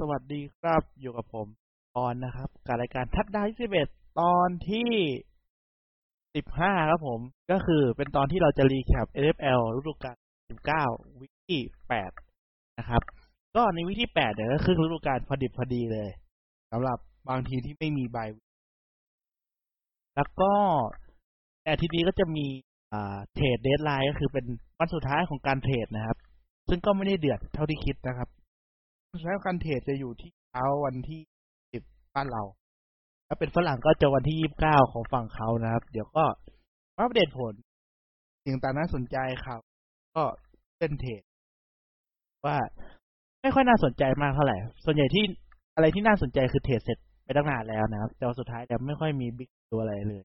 สวัสดีครับอยู่กับผมออนนะครับกับรายการทัดดาวสิบเอ็ดตอนที่สิบห้าครับผม ก็คือเป็นตอนที่เราจะ recap NFL ฤดูกาลสิบเก้า week ที่แปดนะครับ ก็ใน week ที่แปดเนี่ยก็ครึ่งฤดูกาลพอดิบพอดีเลยสำหรับบางทีมที่ไม่มี bye แล้วก็แต่ทีนี้ก็จะมีอ่า trade deadline ก็คือเป็นวันสุดท้ายของการ trade นะครับ ซึ่งก็ไม่ได้เดือดเท่าที่คิดนะครับ สุดท้ายการเทรดจะอยู่ที่เช้าวันที่สิบบ้านเรา ถ้าเป็นฝรั่งก็จะวันที่ยี่สิบเก้าของฝั่งเขานะครับ เดี๋ยวก็มาอัปเดตผลสิ่งต่างน่าสนใจครับ ก็เป็นเทรดว่าไม่ค่อยน่าสนใจมากเท่าไหร่ ส่วนใหญ่ที่อะไรที่น่าสนใจคือเทรดเสร็จไปตั้งนานแล้วนะครับแต่ว่าสุดท้ายจะไม่ค่อยมีบิ๊กตัวอะไรเลย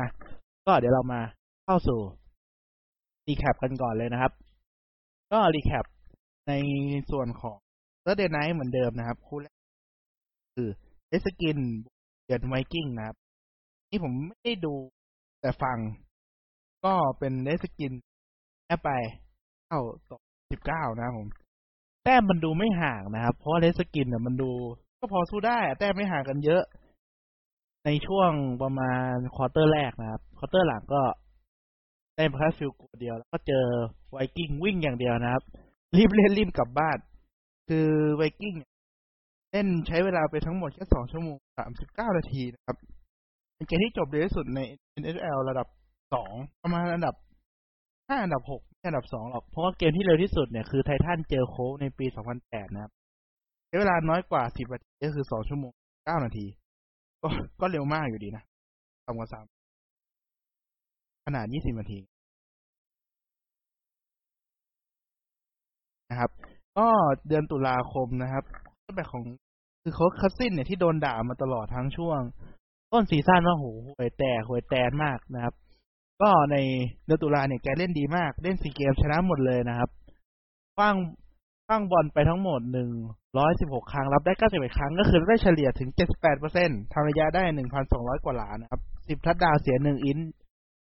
นะก็เดี๋ยวเรามาเข้าสู่รีแคปกันก่อนเลยนะครับ ก็รีแคปในส่วนของ เ u อร์เดย์ไนท์เหมือนเดิมนะครับ คู่แรกคือเอสกินเดือนไวกิ้งนะครับ นี่ผมไม่ได้ดูแต่ฟัง ก็เป็นเอสกินแอปไปเข้าตกสิบเก้านะผม แต้มมันดูไม่ห่างนะครับ เพราะเลสกินเนี่ยมันดู ก็พอสู้ได้แต้มไม่ห่างกันเยอะ ในช่วงประมาณ quarter แรกนะครับ quarter หลังก็ได้แค่ฟิลกูเดียว แล้วก็เจอ Vikings วิ่งอย่างเดียวนะครับ รีบเล่นรีบกลับบ้าน คือ Vikings เล่นใช้เวลาไปทั้งหมดแค่สองชั่วโมงสามสิบเก้านาทีนะครับ เป็นเกมที่จบเร็วที่สุดใน NFL ระดับสองประมาณอันดับห้าอันดับหกไม่อันดับสองหรอก เพราะว่าเกมที่เร็วที่สุดเนี่ยคือ Titans เจอ Colts ในปีสองพันแปดนะครับใช้เวลาน้อยกว่าสิบนาทีก็คือสองชั่วโมงเก้านาที ก็ก็เร็วมากอยู่ดีนะต่ำกว่าสามขนาดยี่สิบนาทีนะครับ ก็เดือนตุลาคมนะครับแบบของคือโค้ชคัสซินเนี่ยที่โดนด่ามาตลอดทั้งช่วง ต้นซีซั่นว่าโหห่วยแต่ห่วยแตนมากนะครับ ก็ในเดือนตุลาเนี่ยแกเล่นดีมาก เล่นสี่เกมชนะหมดเลยนะครับขว้างขว้างบอลไปทั้งหมดหนึ่งร้อยสิบหกครั้งรับได้เก้าสิบเอ็ดครั้ง ก็คือได้เฉลี่ยถึงเจ็ดสิบแปดเปอร์เซ็นต์ทำระยะได้หนึ่งพันสองร้อยกว่าหลานะครับสิบ touchdown เสียหนึ่ง int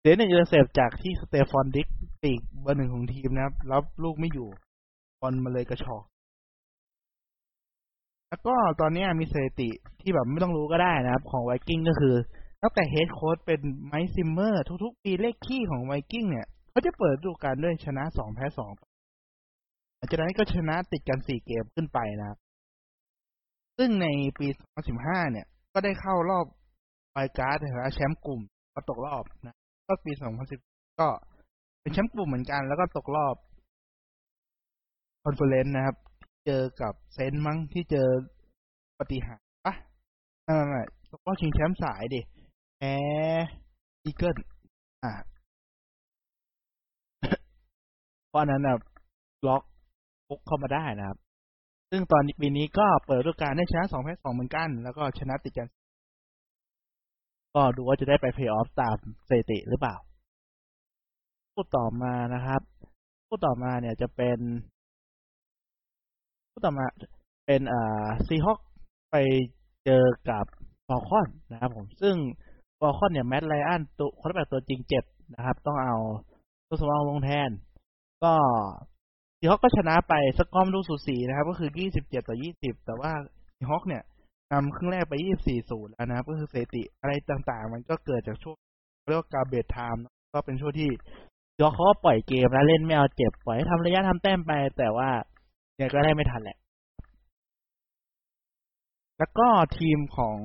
เสียหนึ่ง intercept จากที่ Stefon Diggs ปีกเบอร์หนึ่งของทีมนะครับรับลูกไม่อยู่ บอลมันเลยกระฉอก แล้วก็ตอนนี้มีสถิติที่แบบไม่ต้องรู้ก็ได้นะครับ ของ Vikings ก็คือตั้งแต่ head coach เป็น Mike Zimmer ทุกๆ ปีเลขคี่ของ Vikings เนี่ยเขาจะเปิดฤดูกาลด้วยชนะสองแพ้สองหลังจากนั้นก็ชนะติดกันสี่เกมขึ้นไปนะครับ ซึ่งในปี 2015 เนี่ย ก็ได้เข้ารอบ wild card นะแชมป์กลุ่มก็ตกรอบนะ ก็ปี 2010 ก็เป็นแชมป์กลุ่มเหมือนกัน แล้วก็ตกรอบ conference นะครับ เจอกับ Saints มั้งที่เจอปาฏิหาริย์ปะนั่นแหละตกรอบชิงแชมป์สายดิแพ้ Eaglesอะเพราะนั้นนะล็อกปุกเข้ามาได้นะครับ ซึ่งตอนปีนี้ก็เปิดฤดูกาลได้ชนะสองแพ้สองเหมือนกัน แล้วก็ชนะติดกัน ก็ดูว่าจะได้ไปเพย์ออฟตามสถิติหรือเปล่า พูดต่อมานะครับ พูดต่อมาเนี่ยจะเป็น พูดต่อมาเป็นอ่าซีฮอคไปเจอกับ Falcons นะครับผมซึ่ง Falcons เนี่ย Matt Ryan ตัว quarterback ตัวจริงเจ็บนะครับ ต้องเอาตัวสำรองลงแทน ก็ Seahawks ก็ชนะไปสกอร์ดูสูสีนะครับ ก็คือ27ต่อ20แต่ว่า Seahawks เนี่ยนำครึ่งแรกไป24 0แล้วนะครับก็คือสถิติอะไรต่างๆ มันก็เกิดจากช่วงเรียกว่า garbage time ก็เป็นช่วงที่ซีฮอเขาปล่อยเกมแล้วเล่นไม่เอาเจ็บปล่อยให้ทำระยะทำแต้มไป แต่ว่า เนี่ยก็ได้ไม่ทันแหละ แล้วก็ทีมของ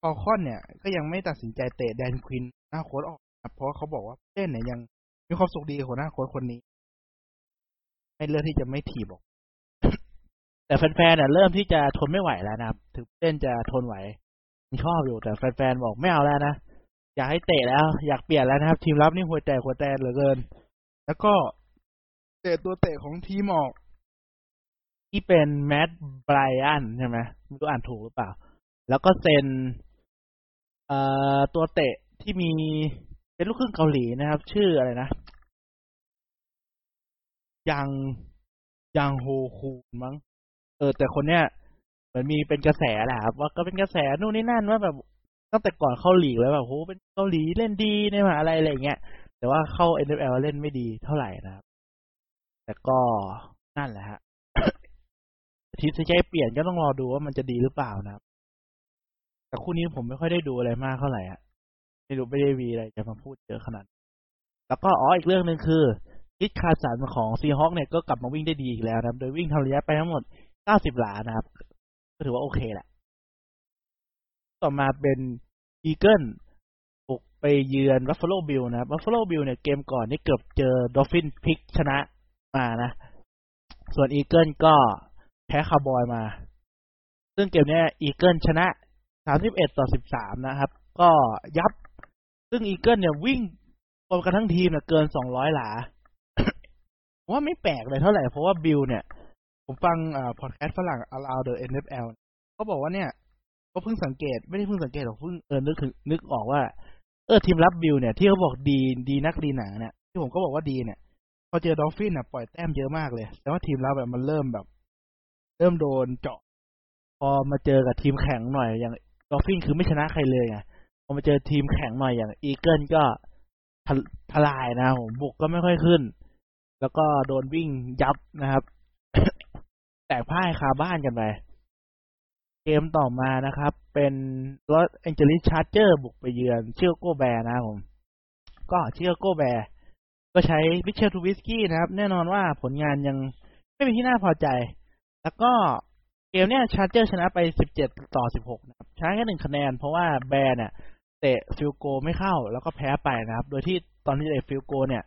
ฟอลคอนเนี่ย ก็ยังไม่ตัดสินใจเตะแดนควินหน้าโค้ดออกนะเพราะเขาบอกว่าเล่นเนี่ยยังมีความสุขดีกับหัวหน้าโค้ดคนนี้ ไม่เลือกที่จะไม่ถีบออก แต่แฟนๆเนี่ยเริ่มที่จะทนไม่ไหวแล้วนะครับ ถึงเล่นจะทนไหวชอบอยู่แต่แฟนๆบอกไม่เอาแล้วนะอยากให้เตะแล้ว อยากเปลี่ยนแล้วนะครับ ทีมรับนี่หัวใจหัวแตนเหลือเกิน แล้วก็เตะตัวเตะของทีมออก ที่เป็นแมดไบรอันใช่ไหมไม่รู้อ่านถูกหรือเปล่า แล้วก็เซ็นเอ่อตัวเตะที่มีเป็นลูกครึ่งเกาหลีนะครับ ชื่ออะไรนะ ยังยังโฮคูนมั้ง เออ แต่คนเนี้ยเหมือนมีเป็นกระแสแหละครับว่าก็เป็นกระแสนู่นนี่นั่นว่าแบบตั้งแต่ก่อนเข้าหลีกแล้วแบบโหเป็นเกาหลีเล่นดีในมหาอะไรอะไรเงี้ย แต่ว่าเข้า NFL เล่นไม่ดีเท่าไหร่นะครับ แต่ก็นั่นแหละฮะ ทีมจะใช้เปลี่ยนก็ต้องรอดูว่ามันจะดีหรือเปล่านะแต่คู่นี้ผมไม่ค่อยได้ดูอะไรมากเท่าไหร่อะไม่รู้ไม่ได้วีอะไรจะมาพูดเยอะขนาด แล้วก็อ๋ออีกเรื่องหนึ่งคือคิดคาสันของซีฮอคเนี่ยก็กลับมาวิ่งได้ดีอีกแล้วนะโดยวิ่งทำระยะไปทั้งหมด 90 หลานะครับก็ถือว่าโอเคแหละ ต่อมาเป็น Eagles บุกไปเยือน Buffalo Bills นะครับ Buffalo Bills เนี่ยเกมก่อนนี่เกือบเจอ Dolphins พลิกชนะมานะ ส่วน Eagles ก็ แพ้คาร์บอยมา ซึ่งเกมนี้ Eagles ชนะ 31 ต่อ 13 นะครับ ก็ยับ ซึ่ง Eagles เนี่ยวิ่งรวมกันทั้งทีมเนี่ยเกิน 200 หลา ว่าไม่แปลกเลยเท่าไหร่ เพราะว่า Bills เนี่ย ผมฟังอ่าพอดแคสต์ฝรั่ง Around the NFL เขาบอกว่าเนี่ยก็เพิ่งสังเกตไม่ได้เพิ่งสังเกตหรอกเพิ่งเออนึกถึงนึกออกว่า เออทีมรับบิลเนี่ยที่เขาบอกดีดีนักดีหนาเนี่ยที่ผมก็บอกว่าดีเนี่ย พอเจอ Dolphin อะปล่อยแต้มเยอะมากเลย แต่ว่าทีมรับแบบมันเริ่มแบบ เริ่มโดนเจาะ พอมาเจอกับทีมแข็งหน่อยอย่าง Dolphin คือไม่ชนะใครเลยไงพอมาเจอทีมแข็งหน่อยอย่าง Eagle ก็ทะลายนะผมบุกก็ไม่ค่อยขึ้น แล้วก็โดนวิ่งยับนะครับ แตกพ่ายคาบ้านกันไปเกมต่อมานะครับ เป็น Los Angeles Charger บุกไปเยือน Chicago Bear นะผม ก็ Chicago Bear ก็ใช้ Mitchell Trubisky นะครับ แน่นอนว่าผลงานยังไม่เป็นที่น่าพอใจ แล้วก็เกมเนี้ย Charger ชนะไป 17 ต่อ 16 นะครับชนะแค่หนึ่งคะแนน เพราะว่า Bear เนี่ยเตะ field goal ไม่เข้า แล้วก็แพ้ไปนะครับ โดยที่ตอนที่เตะ field goal เนี่ย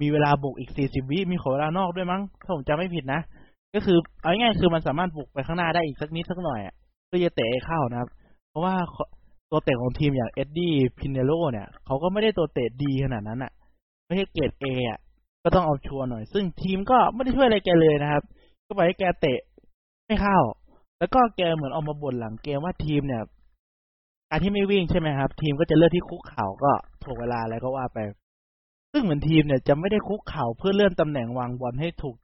มีเวลาบุกอีก 40 วิมีขอเวลานอกด้วยมั้งถ้าผมจำไม่ผิดนะ ก็คือเอาง่ายๆคือมันสามารถบุกไปข้างหน้าได้อีกสักนิดสักหน่อยเพื่อจะเตะเข้านะครับ เพราะว่าตัวเตะของทีมอย่าง Eddy Pineiro เนี่ยเขาก็ไม่ได้ตัวเตะดีขนาดนั้นอะไม่ใช่เกรด A อะก็ต้องเอาชัวร์หน่อย ซึ่งทีมก็ไม่ได้ช่วยอะไรแกเลยนะครับ ก็ไปให้แกเตะ ไม่เข้า แล้วก็แกเหมือนออกมาบ่นหลังเกมว่าทีมเนี่ยการที่ไม่วิ่งใช่ไหมครับ ทีมก็จะเลือกที่คุกเข่าก็ถ่วงเวลาอะไรก็ว่าไป ซึ่งเหมือนทีมเนี่ยจะไม่ได้คุกเข่าเพื่อเลื่อนตำแหน่งวางบอลให้ถูก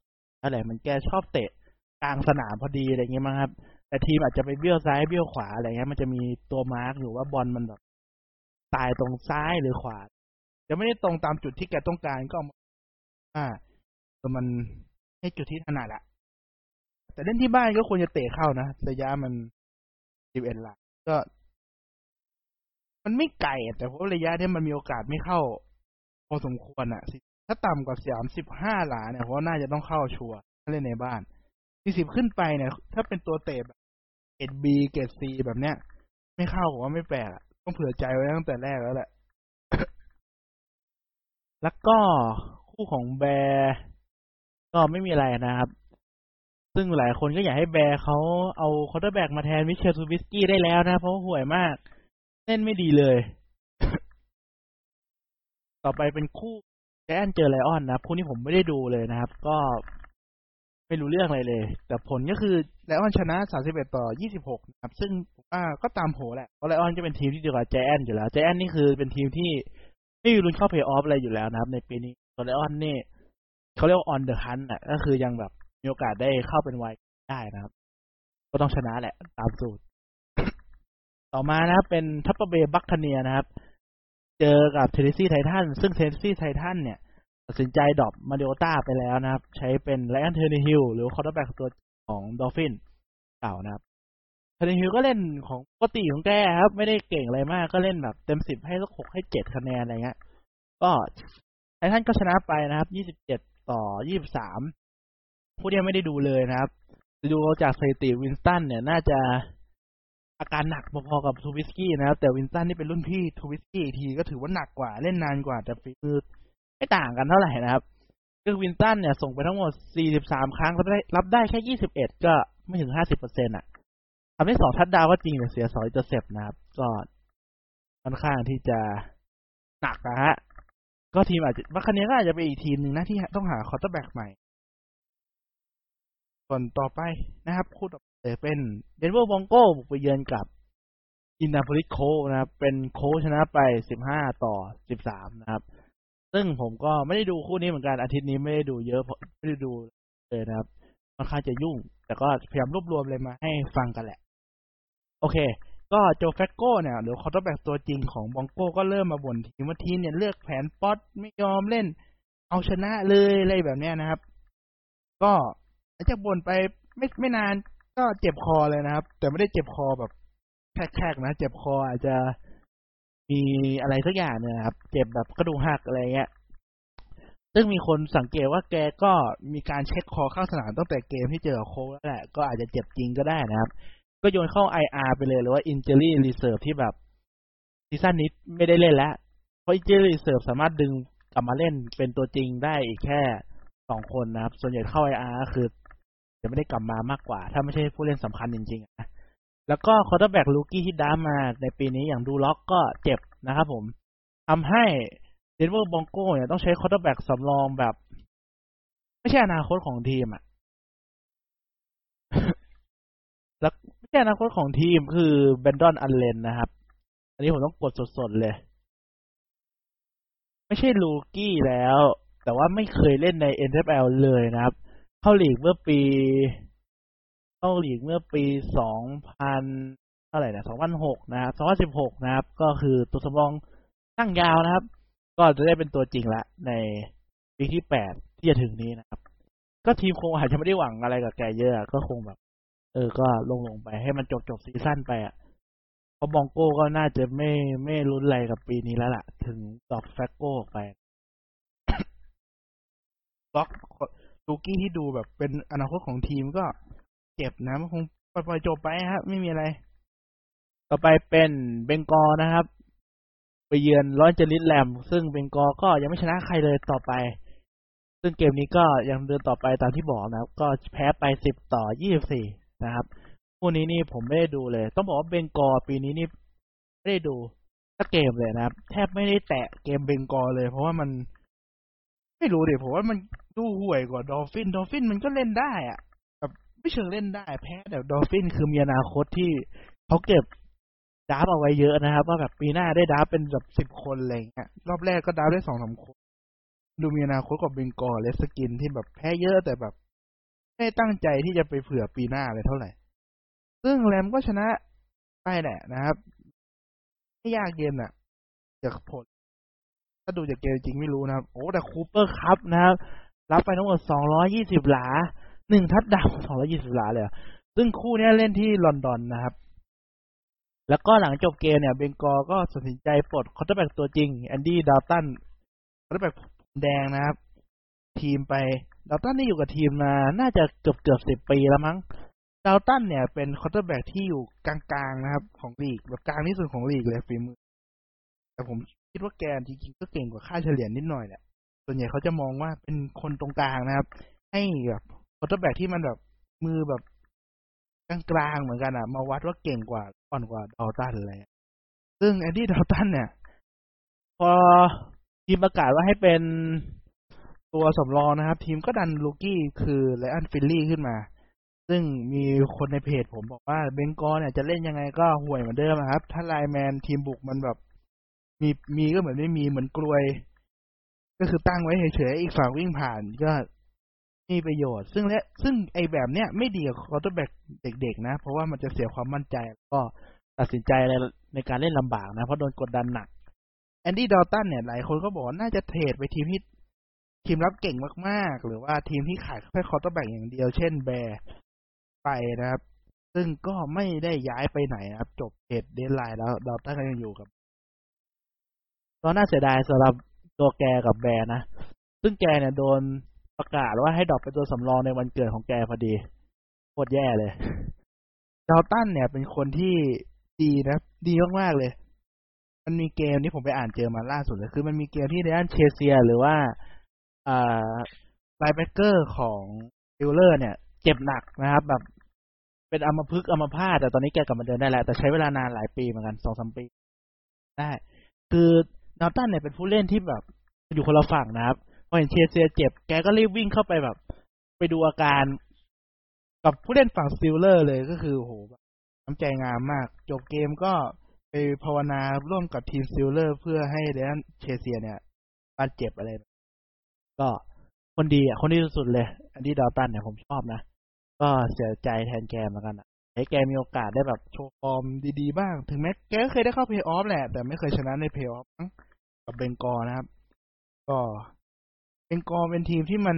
อะไรมันแกชอบเตะกลางสนามพอดีอะไรเงี้ยมั้งครับ แต่ทีมอาจจะไปเบี้ยวซ้ายเบี้ยวขวาอะไรเงี้ยมันจะมีตัวมาร์กอยู่ว่าบอลมันแบบตายตรงซ้ายหรือขวา จะไม่ได้ตรงตามจุดที่แกต้องการก็อ่าแต่มันให้จุดที่ถนัดอะ แต่เล่นที่บ้านก็ควรจะเตะเข้านะระยะมันสิบเอ็ดหลักก็ มันไม่ไกลแต่เพราะระยะเนี้ยมันมีโอกาสไม่เข้า พอสมควรอะถ้าต่ำกว่าสามสิบห้าหลาเนี่ยเพราะน่าจะต้องเข้าชัวร์ถ้าเล่นในบ้านสี่สิบขึ้นไปเนี่ย ถ้าเป็นตัวเตะแบบเกรดบีเกรดซีแบบเนี้ย ไม่เข้าผมว่าไม่แปลกต้องเผื่อใจไว้ตั้งแต่แรกแล้วแหละ แล้วก็คู่ของ Bear ก็ไม่มีอะไรนะครับ ซึ่งหลายคนก็อยากให้ Bear เขาเอา quarterback มาแทน Mitchell Trubisky ได้แล้วนะ เพราะห่วยมาก เล่นไม่ดีเลย ต่อไปเป็นคู่ Giant เจอ Lion นะคู่นี้ผมไม่ได้ดูเลยนะครับ ก็ไม่รู้เรื่องอะไรเลย แต่ผลก็คือ Lion ชนะ 31 ต่อ 26 นะครับ ซึ่งผมว่าก็ตามโผแหละเพราะ Lion จะเป็นทีมที่ดีกว่าแจนอยู่แล้วแจนนี่คือเป็นทีมที่ไม่มีลุ้นเข้าเพย์ออฟอะไรอยู่แล้วนะครับ ในปีนี้ส่วน Lion นี่เขาเรียกว่า on the hunt อะ ก็คือยังแบบ มีโอกาสได้เข้าเป็นไวได้นะครับ ก็ต้องชนะแหละ ตามสูตร ต่อมานะครับ เป็น Tampa Bay Buccaneer นะครับ เจอกับ Tennessee Titan ซึ่ง Tennessee Titan เนี่ยตัดสินใจ drop Mariota ไปแล้วนะครับ ใช้เป็น Ryan Tannehill หรือ quarterback ตัวของ Dolphin เก่านะครับ Tannehill ก็เล่นของปกติของแกครับ ไม่ได้เก่งอะไรมากก็เล่นแบบเต็มสิบให้สักหกให้เจ็ดคะแนนอะไรเงี้ย ก็ไททันก็ชนะไปนะครับยี่สิบเจ็ดต่อยี่สิบสาม ผู้เดียวไม่ได้ดูเลยนะครับ ดูจากสถิติ Winston เนี่ยน่าจะอาการหนักพอๆกับ Trubisky นะครับ แต่ Winston นี่เป็นรุ่นพี่ Trubisky ทีก็ถือว่าหนักกว่าเล่นนานกว่า แต่ฝีมือไม่ต่างกันเท่าไหร่นะครับคือ Winston เนี่ยส่งไปทั้งหมด 43 ครั้งรับได้รับได้แค่ 21 ก็ไม่ถึง 50เปอร์เซ็นต์อะทำได้สองทัดดาวก็จริงแต่เสียสองจะเสพนะครับ ก็ค่อนข้างที่จะหนักนะฮะ ก็ทีมอาจจะ Buccaneer ก็อาจจะเป็นอีกทีมหนึ่งนะที่ต้องหา quarterback ใหม่ ส่วนต่อไปนะครับ คู่ต่อไปเป็น Denver Bronco บุกไปเยือนกับ Indianapolis Colt นะครับ เป็นโคชนะไป15ต่อ13นะครับ ซึ่งผมก็ไม่ได้ดูคู่นี้เหมือนกันอาทิตย์นี้ไม่ได้ดูเยอะเพราะไม่ได้ดูเลยนะครับค่อนข้างจะยุ่ง แต่ก็พยายามรวบรวมเลยมาให้ฟังกันแหละ โอเค ก็ Joe Flacco เนี่ยหรือ quarterback ตัวจริงของ Bronco ก็เริ่มมาบ่นทีมว่าทีมเนี่ยเลือกแผนป๊อดไม่ยอมเล่น เอาชนะเลยอะไรแบบเนี้ยนะครับ ก็ หลังจากบ่นไปไม่ไม่นานก็เจ็บคอเลยนะครับ แต่ไม่ได้เจ็บคอแบบแคกๆนะเจ็บคออาจจะมีอะไรสักอย่างเนี่ยครับ เจ็บแบบกระดูกหักอะไรเงี้ยซึ่งมีคนสังเกตว่าแกก็มีการเช็คคอข้างสนามตั้งแต่เกมที่เจอโค้แล้วแหละ ก็อาจจะเจ็บจริงก็ได้นะครับ ก็โยนเข้า IR ไปเลยหรือว่า Injury Reserve ที่แบบ season นี้ไม่ได้เล่นแล้ว เพราะ Injury Reserve สามารถดึงกลับมาเล่นเป็นตัวจริงได้อีกแค่สองคนนะครับ ส่วนใหญ่เข้า IR ก็คือ จะไม่ได้กลับมามากกว่า ถ้าไม่ใช่ผู้เล่นสำคัญจริงๆนะแล้วก็ quarterback rookie ที่ draft มาในปีนี้อย่าง Drew Lock ก็เจ็บนะครับผมทำให้ Denver Bronco เนี่ยต้องใช้ quarterback สำรองแบบ ไม่ใช่อนาคตของทีมอะแล้วไม่ใช่อนาคตของทีมคือ Brandon Allen นะครับ อันนี้ผมต้องกดสดๆเลย ไม่ใช่ rookie แล้ว แต่ว่าไม่เคยเล่นใน NFL เลยนะครับ เข้าลีกเมื่อปี เข้าลีกเมื่อปีสองพันเท่าไหร่นะสองพันหกนะครับสองพันสิบหกนะครับ ก็คือตัวสำรองตั้งยาวนะครับ ก็จะได้เป็นตัวจริงละในปีที่แปดที่จะถึงนี้นะครับ ก็ทีมคงอาจจะไม่ได้หวังอะไรกับแกเยอะก็คงแบบ เออ ก็ลงลงไปให้มันจบจบซีซั่นไปอะเพราะบองโก้ก็น่าจะไม่ไม่รุนอะไรกับปีนี้แล้วล่ะ ถึงดอปแฟกโก้ไปบล็อก ลูกี้ที่ดูแบบเป็นอนาคตของทีมก็เจ็บนะมันคงปล่อยๆจบไปครับ ไม่มีอะไร ต่อไปเป็นเบงกอนะครับ ไปเยือนร้อนเจลิสแลม ซึ่งเบงกอก็ยังไม่ชนะใครเลยต่อไป ซึ่งเกมนี้ก็ยังเดินต่อไปตามที่บอกนะครับ ก็แพ้ไปสิบต่อยี่สิบสี่นะครับคู่นี้นี่ผมไม่ได้ดูเลย ต้องบอกว่าเบงกอปีนี้นี่ไม่ได้ดูสักเกมเลยนะครับ แทบไม่ได้แตะเกมเบงกอเลย เพราะว่ามันไม่รู้ดิผมว่ามัน ดูห่วยกว่า Dolphin Dolphin มันก็เล่นได้อะแบบไม่เชิงเล่นได้ แพ้แต่ Dolphin คือมีอนาคตที่เขาเก็บ draft เอาไว้เยอะนะครับ ว่าแบบปีหน้าได้ draft เป็นแบบสิบคนอะไรเงี้ยรอบแรกก็ draft ได้สองสามคน ดูมีอนาคตกว่า Bengal Redskin ที่แบบแพ้เยอะแต่แบบไม่ตั้งใจที่จะไปเผื่อปีหน้าเลยเท่าไหร่ ซึ่งแรมก็ชนะไปแหละนะครับไม่ยากเย็นอะจากผล ถ้าดูจากเกมจริงไม่รู้นะครับ โอ้แต่ Cooper Kupp นะครับ รับไปทั้งหมด220หลาหนึ่งทัดดาว220หลาเลยอะซึ่งคู่นี้เล่นที่ลอนดอนนะครับ แล้วก็หลังจบเกมเนี่ย Bengal ก็ตัดสินใจปลด quarterback ตัวจริง Andy Dalton quarterback แดงนะครับ ทีมไปดาวตันนี่อยู่กับทีมมา น่าจะเกือบเกือบสิบปีแล้วมั้งดาวตันเนี่ยเป็น quarterback ที่อยู่กลางๆนะครับ ของลีกแบบกลางที่สุดของลีกเลยฝีมือ แต่ผมคิดว่าแกจริงๆก็เก่งกว่าค่าเฉลี่ยนิดหน่อยแหละ ส่วนใหญ่เขาจะมองว่าเป็นคนตรงกลางนะครับ ให้แบบ quarterback ที่มันแบบมือแบบกลางๆเหมือนกันอะ มาวัดว่าเก่งกว่าอ่อนกว่าดอลตันเลยซึ่งแอนดี้ดอลตันเนี่ย พอทีมประกาศว่าให้เป็นตัวสำรองนะครับ ทีมก็ดัน rookie คือไรอันฟินลีย์ขึ้นมา ซึ่งมีคนในเพจผมบอกว่าเบงกอลเนี่ยจะเล่นยังไงก็ห่วยเหมือนเดิมนะครับ ถ้า lineman ทีมบุกมันแบบ มีมีก็เหมือนไม่มีเหมือนกรวย ก็คือตั้งไว้เฉยๆอีกฝั่งวิ่งผ่านก็มีประโยชน์ ซึ่งและซึ่งไอแบบเนี้ยไม่ดีกับ quarterback เด็ก ๆ นะ เพราะว่ามันจะเสียความมั่นใจแล้วก็ตัดสินใจในในการเล่นลำบากนะเพราะโดนกดดันหนักแอนดี้ดอลตันเนี่ยหลายคนก็บอกน่าจะ trade ไปทีมที่ทีมรับเก่งมากๆ หรือว่าทีมที่ขาดแค่ quarterback อย่างเดียว เช่นแบร์ไปนะครับ ซึ่งก็ไม่ได้ย้ายไปไหนนะครับ จบ trade deadline แล้วดอลตันก็ยังอยู่กับก็น่าเสียดายสำหรับ ตัวแกกับแบร์นะ ซึ่งแกเนี่ยโดนประกาศว่าให้ drop เป็นตัวสำรองในวันเกิดของแกพอดีโคตรแย่เลยดอลตันเนี่ยเป็นคนที่ดีนะ ดีมากๆเลย มันมีเกมที่ผมไปอ่านเจอมาล่าสุดเลย คือมันมีเกมที่เดนเชเซีย หรือว่าอ่า linebacker ของสตีลเลอร์เนี่ย เจ็บหนักนะครับ แบบเป็นอัมพฤกษ์อัมพาตแต่ตอนนี้แกกลับมาเดินได้แล้ว แต่ใช้เวลานานหลายปีเหมือนกันสองสามปี ได้ คือ ดอลตันเนี่ยเป็นผู้เล่นที่แบบ อยู่คนละฝั่งนะครับพอเห็นเชเซียเจ็บ แกก็รีบวิ่งเข้าไปแบบ ไปดูอาการ กับผู้เล่นฝั่งสตีลเลอร์เลยก็คือโหน้ำใจงามมาก จบเกมก็ไปภาวนาร่วมกับทีมสตีลเลอร์ เพื่อให้เดนเชเซีย เนี่ยบาดเจ็บอะไร ก็คนดีอะ คนดีสุดๆเลย แอนดี้ดอลตันเนี่ยผมชอบนะ ก็เสียใจแทนแกเหมือนกันอะให้แกมีโอกาสได้แบบโชว์ฟอร์มดีๆบ้าง ถึงแม้แกก็เคยได้เข้าเพย์ออฟแหละ แต่ไม่เคยชนะในเพย์ออฟ กับเบงกอนะครับ ก็เบงกอเป็นทีมที่มัน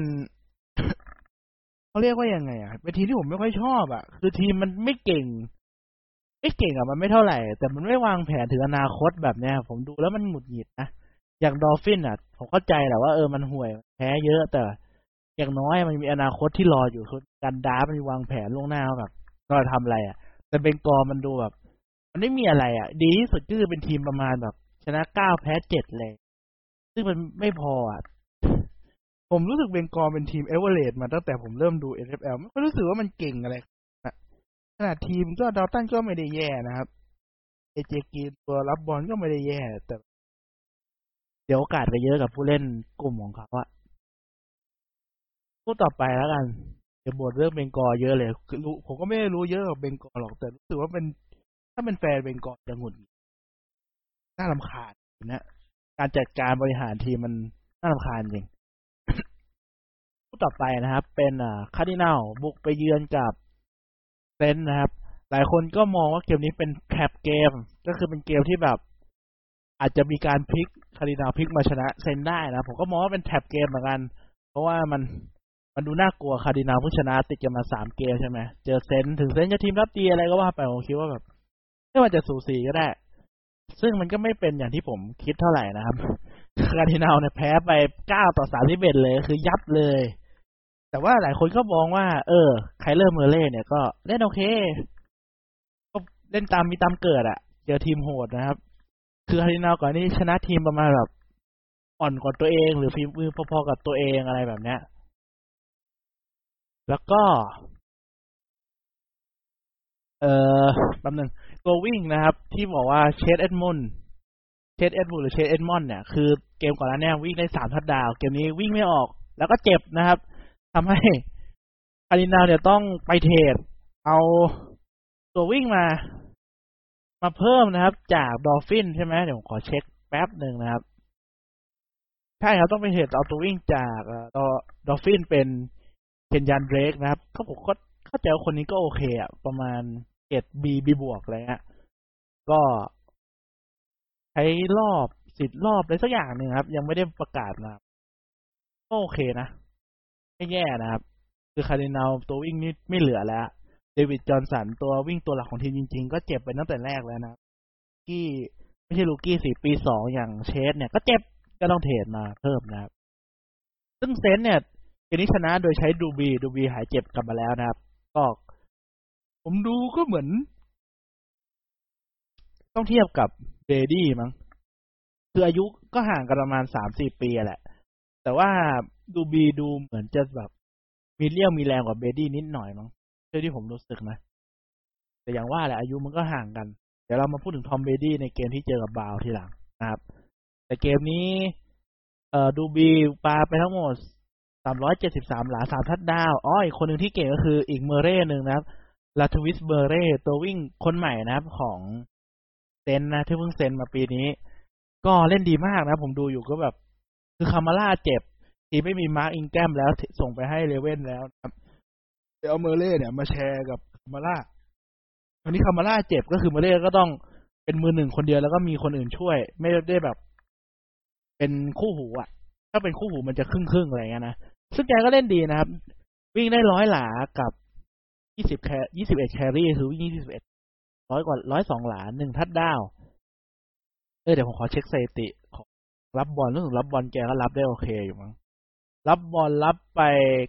เขาเรียกว่ายังไงอะเป็นทีมที่ผมไม่ค่อยชอบอะ คือทีมมันไม่เก่ง ไม่เก่งอะมันไม่เท่าไหร่ แต่มันไม่วางแผนถึงอนาคตแบบเนี้ย ผมดูแล้วมันหงุดหงิดนะอย่างดอลฟินอะ ผมเข้าใจแหละว่าเออมันห่วยแพ้เยอะแต่อย่างน้อยมันมีอนาคตที่รออยู่คือการ draft มันมีวางแผนล่วงหน้าแบบเราจะทำอะไรอะ แต่เบงกอมันดูแบบ มันไม่มีอะไรอะ ดีที่สุดก็คือเป็นทีมประมาณแบบ ชนะเก้าแพ้เจ็ดเลย ซึ่งมันไม่พออะผมรู้สึกเบงกอเป็นทีมเอเวอเรสต์มาตั้งแต่ผมเริ่มดู NFL ไม่ค่อยรู้สึกว่ามันเก่งอะไรนะขนาดทีมก็ดาวตันก็ไม่ได้แย่นะครับเอเจกีตัวรับบอลก็ไม่ได้แย่ แต่เดี๋ยวโอกาสไปเยอะกับผู้เล่นกลุ่มของเขาอะพูดต่อไปแล้วกันเดี๋ยวบทเรื่องเบงกอเยอะเลยคือรู้ผมก็ไม่ได้รู้เยอะกับเบงกอหรอกแต่รู้สึกว่าเป็น ถ้าเป็นแฟนเบงกอจะหงุดหงิด น่ารำคาญนะการจัดการบริหารทีมมันน่ารำคาญจริงคู่ต่อไปนะครับ เป็นอ่าคาร์ดินัลบุกไปเยือนกับเซนนะครับ หลายคนก็มองว่าเกมนี้เป็น trap game ก็คือเป็นเกมที่แบบ อาจจะมีการพลิกคาร์ดินัลพลิกมาชนะเซนได้นะผมก็มองว่าเป็น trap game เหมือนกัน เพราะว่ามันมันดูน่ากลัวคาร์ดินัลผู้ชนะติดกันมาสามเกมใช่ไหมเจอเซนถึงเซนจะทีมรับดีอะไรก็ว่าไปผมคิดว่าแบบไม่ว่าจะสูสีก็ได้ ซึ่งมันก็ไม่เป็นอย่างที่ผมคิดเท่าไหร่นะครับคาร์ดินัลเนี่ยแพ้ไปเก้าต่อสามสิบเอ็ดเลยคือยับเลย แต่ว่าหลายคนก็มองว่า เออไคเลอร์เมอร์เรย์เนี่ยก็เล่นโอเค ก็เล่นตามมีตามเกิดอะเจอทีมโหดนะครับ คือคาร์ดินัลก่อนนี้ชนะทีมประมาณแบบอ่อนกว่าตัวเอง หรือฝีมือพอๆกับตัวเองอะไรแบบเนี้ย แล้วก็ เออแป๊บนึง ตัววิ่งนะครับ ที่บอกว่าเชดเอ็ดมุนเชดเอ็ดมูหรือเชดเอ็ดมอนเนี่ยคือเกมก่อนหน้านี้วิ่งได้สามทัดดาว เกมนี้วิ่งไม่ออก แล้วก็เจ็บนะครับทำให้คาร์ดินัลเนี่ยต้องไป trade เอาตัววิ่งมา มาเพิ่มนะครับ จากดอลฟินใช่ไหมเดี๋ยวผมขอเช็คแป๊บหนึ่งนะครับใช่ครับต้องไป trade เอาตัววิ่งจากดอดอลฟินเป็นเคนยันเดรกนะครับก็ผมก็เข้าใจว่าคนนี้ก็โอเคอะประมาณ เจ็ดบีบีบวกอะไรเงี้ยก็ใช้รอบสิบรอบอะไรสักอย่างหนึ่งครับ ยังไม่ได้ประกาศมาก็โอเคนะไม่แย่นะครับ คือคาร์ดินาลตัววิ่งนี่ไม่เหลือแล้วเดวิดจอห์นสันตัววิ่งตัวหลักของทีมจริง ๆ ก็เจ็บไปตั้งแต่แรกแล้วนะกี้ไม่ใช่ลูกี้สี่ปีสองอย่างเชสเนี่ยก็เจ็บก็ต้อง trade มาเพิ่มนะครับ ซึ่งเซนเนี่ยเกมนี้ชนะโดยใช้ดรูบรีสดรูบรีสหายเจ็บกลับมาแล้วนะครับ ก็ ผมดูก็เหมือน ต้องเทียบกับเบรดี้มั้งคืออายุก็ห่างกันประมาณสามสี่ปีแหละ แต่ว่าดรูบรีสดูเหมือนจะแบบ มีเลี้ยวมีแรงกว่าเบรดี้นิดหน่อยมั้งเท่าที่ผมรู้สึกนะ แต่อย่างว่าแหละอายุมันก็ห่างกัน เดี๋ยวเรามาพูดถึงทอมเบรดี้ในเกมที่เจอกับบราวน์ทีหลังนะครับ แต่เกมนี้ เอ่อดรูบรีสปาไปทั้งหมดสามร้อยเจ็ดสิบสามหลาสามทัดดาวอ๋ออีกคนหนึ่งที่เก่งก็คืออีกเมอร์เรย์หนึ่งนะครับ ลาทาเวียสเมอร์เรย์ตัววิ่งคนใหม่นะครับของเซนนะที่เพิ่งเซ็นมาปีนี้ ก็เล่นดีมากนะ ผมดูอยู่ก็แบบ คือคามาร่าเจ็บ ทีไม่มีมาร์กอิงแกรมแล้วส่งไปให้เรเว่นแล้วนะครับเดี๋ยวเอาเมเร่เนี่ยมาแชร์กับคามาร่าตอนนี้คามาร่าเจ็บก็คือเมเร่ก็ต้องเป็นมือหนึ่งคนเดียวแล้วก็มีคนอื่นช่วย ไม่ได้แบบ เป็นคู่หูอะ ถ้าเป็นคู่หูมันจะครึ่งครึ่งอะไรเงี้ยนะซึ่งแกก็เล่นดีนะครับ วิ่งได้ร้อยหลากับ ยี่สิบแคยี่สิบเอ็ดแครี่คือวิ่งยี่สิบเอ็ดร้อยกว่าร้อยสองหลาหนึ่งทัดดาว เออเดี๋ยวผมขอเช็คสถิติของรับบอลรู้สึกรับบอลแกก็รับได้โอเคอยู่มั้งรับบอลรับไป